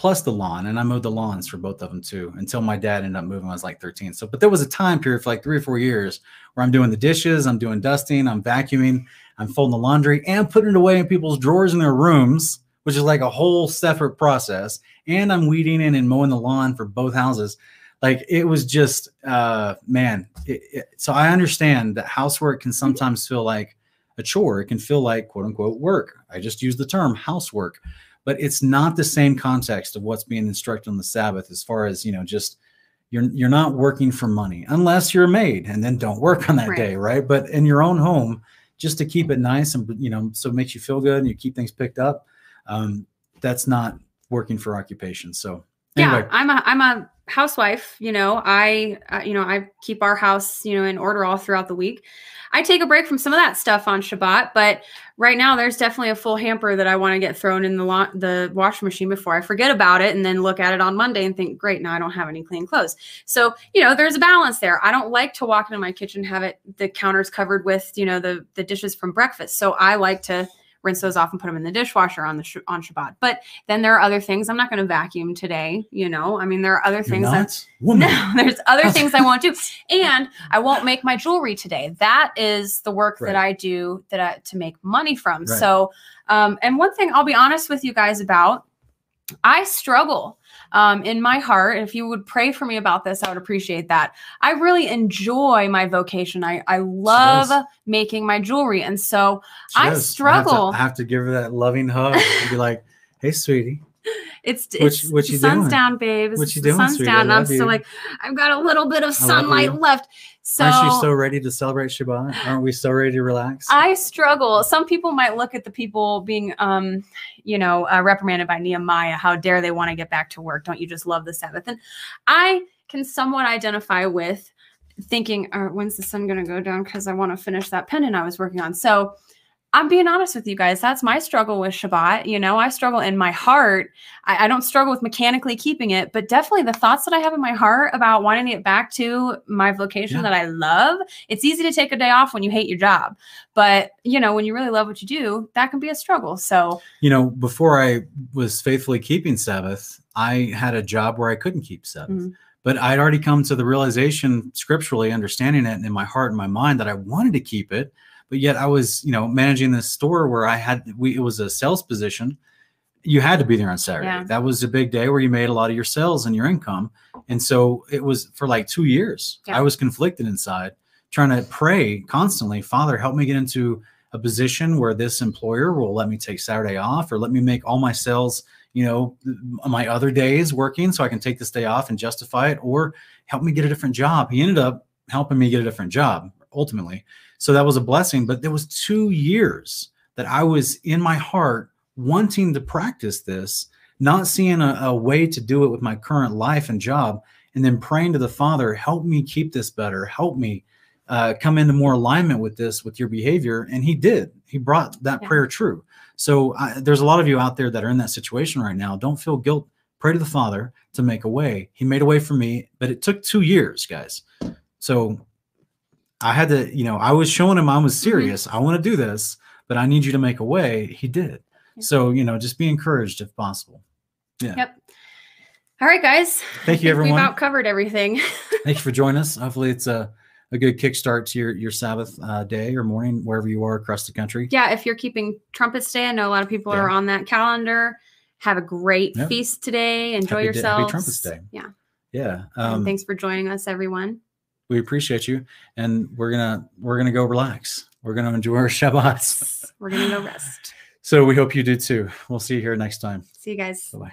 plus the lawn and i mowed the lawns for both of them too until my dad ended up moving when i was like 13 so but there was a time period for like three or four years where i'm doing the dishes i'm doing dusting i'm vacuuming i'm folding the laundry and putting it away in people's drawers in their rooms which is like a whole separate process and i'm weeding in and mowing the lawn for both houses. Like it was just uh man it, it, so i understand that housework can sometimes feel like a chore. It can feel like quote unquote work. I just use the term housework but it's not the same context of what's being instructed on the Sabbath as far as you know just you're you're not working for money unless you're a maid and then don't work on that Right. day right but in your own home just to keep it nice and you know so it makes you feel good and you keep things picked up um, that's not working for occupation so anyway yeah, I'm a I'm a housewife. You know, I uh, you know I keep our house you know in order all throughout the week. I take a break from some of that stuff on Shabbat, but right now there's definitely a full hamper that I want to get thrown in the lo- the washing machine before I forget about it, and then look at it on Monday and think, great, now I don't have any clean clothes. So you know, there's a balance there. I don't like to walk into my kitchen have it the counters covered with you know the the dishes from breakfast. So I like to rinse those off and put them in the dishwasher on the sh- on Shabbat. But then there are other things. I'm not going to vacuum today. You know, I mean, there are other you're things that woman no, there's other things I won't do, and I won't make my jewelry today. That is the work Right. that I do that I, to make money from. Right. So, um, and one thing I'll be honest with you guys about, I struggle um, in my heart. If you would pray for me about this, I would appreciate that. I really enjoy my vocation. I I love making my jewelry, and so I struggle. I have, to, I have to give her that loving hug and be like hey sweetie It's What it's you- what you sun's doing? down, babe. It's What you doing, sun's sweetie? Down. And I'm love still like, I've got a little bit of sunlight left. So, Aren't you so ready to celebrate Shabbat? Aren't we so ready to relax? I struggle. Some people might look at the people being, um, you know, uh, reprimanded by Nehemiah. How dare they want to get back to work? Don't you just love the Sabbath? And I can somewhat identify with thinking, uh, when's the sun going to go down? Because I want to finish that pendant I was working on. So I'm being honest with you guys. That's my struggle with Shabbat. You know, I struggle in my heart. I, I, don't struggle with mechanically keeping it, but definitely the thoughts that I have in my heart about wanting to get back to my vocation yeah. that I love. It's easy to take a day off when you hate your job, but you know, when you really love what you do, that can be a struggle. So, you know, before I was faithfully keeping Sabbath, I had a job where I couldn't keep Sabbath. Mm-hmm. But I'd already come to the realization, scripturally understanding it in my heart and my mind, that I wanted to keep it but yet I was, you know, managing this store where I had we it was a sales position. You had to be there on Saturday. Yeah. That was a big day where you made a lot of your sales and your income. And so it was for like two years. Yeah. I was conflicted inside, trying to pray constantly, Father, help me get into a position where this employer will let me take Saturday off or let me make all my sales, you know, my other days working so I can take this day off and justify it, or help me get a different job. He ended up helping me get a different job ultimately. So that was a blessing. But there was two years that I was in my heart wanting to practice this, not seeing a, a way to do it with my current life and job, and then praying to the Father, help me keep this better, help me uh, come into more alignment with this, with your behavior. And He did. He brought that yeah. prayer true. So I, there's a lot of you out there that are in that situation right now. Don't feel guilt. Pray to the Father to make a way. He made a way for me, but it took two years, guys. So I had to, you know, I was showing him I was mm-hmm. serious. Mm-hmm. I want to do this, but I need you to make a way. He did. So, you know, just be encouraged if possible. Yeah. Yep. All right, guys. Thank you, everyone. We've out covered everything. Thank you for joining us. Hopefully, it's a, a good kickstart to your your Sabbath uh, day or morning, wherever you are across the country. Yeah, if you're keeping Trumpets Day, I know a lot of people yeah. are on that calendar. Have a great yep. feast today. Enjoy happy yourselves. Day, happy Trumpets Day. Yeah. Yeah. Um, thanks for joining us, everyone we appreciate you and we're gonna we're gonna go relax. We're gonna enjoy our shabbats. We're gonna go rest. So we hope you do too. We'll see you here next time. See you guys. Bye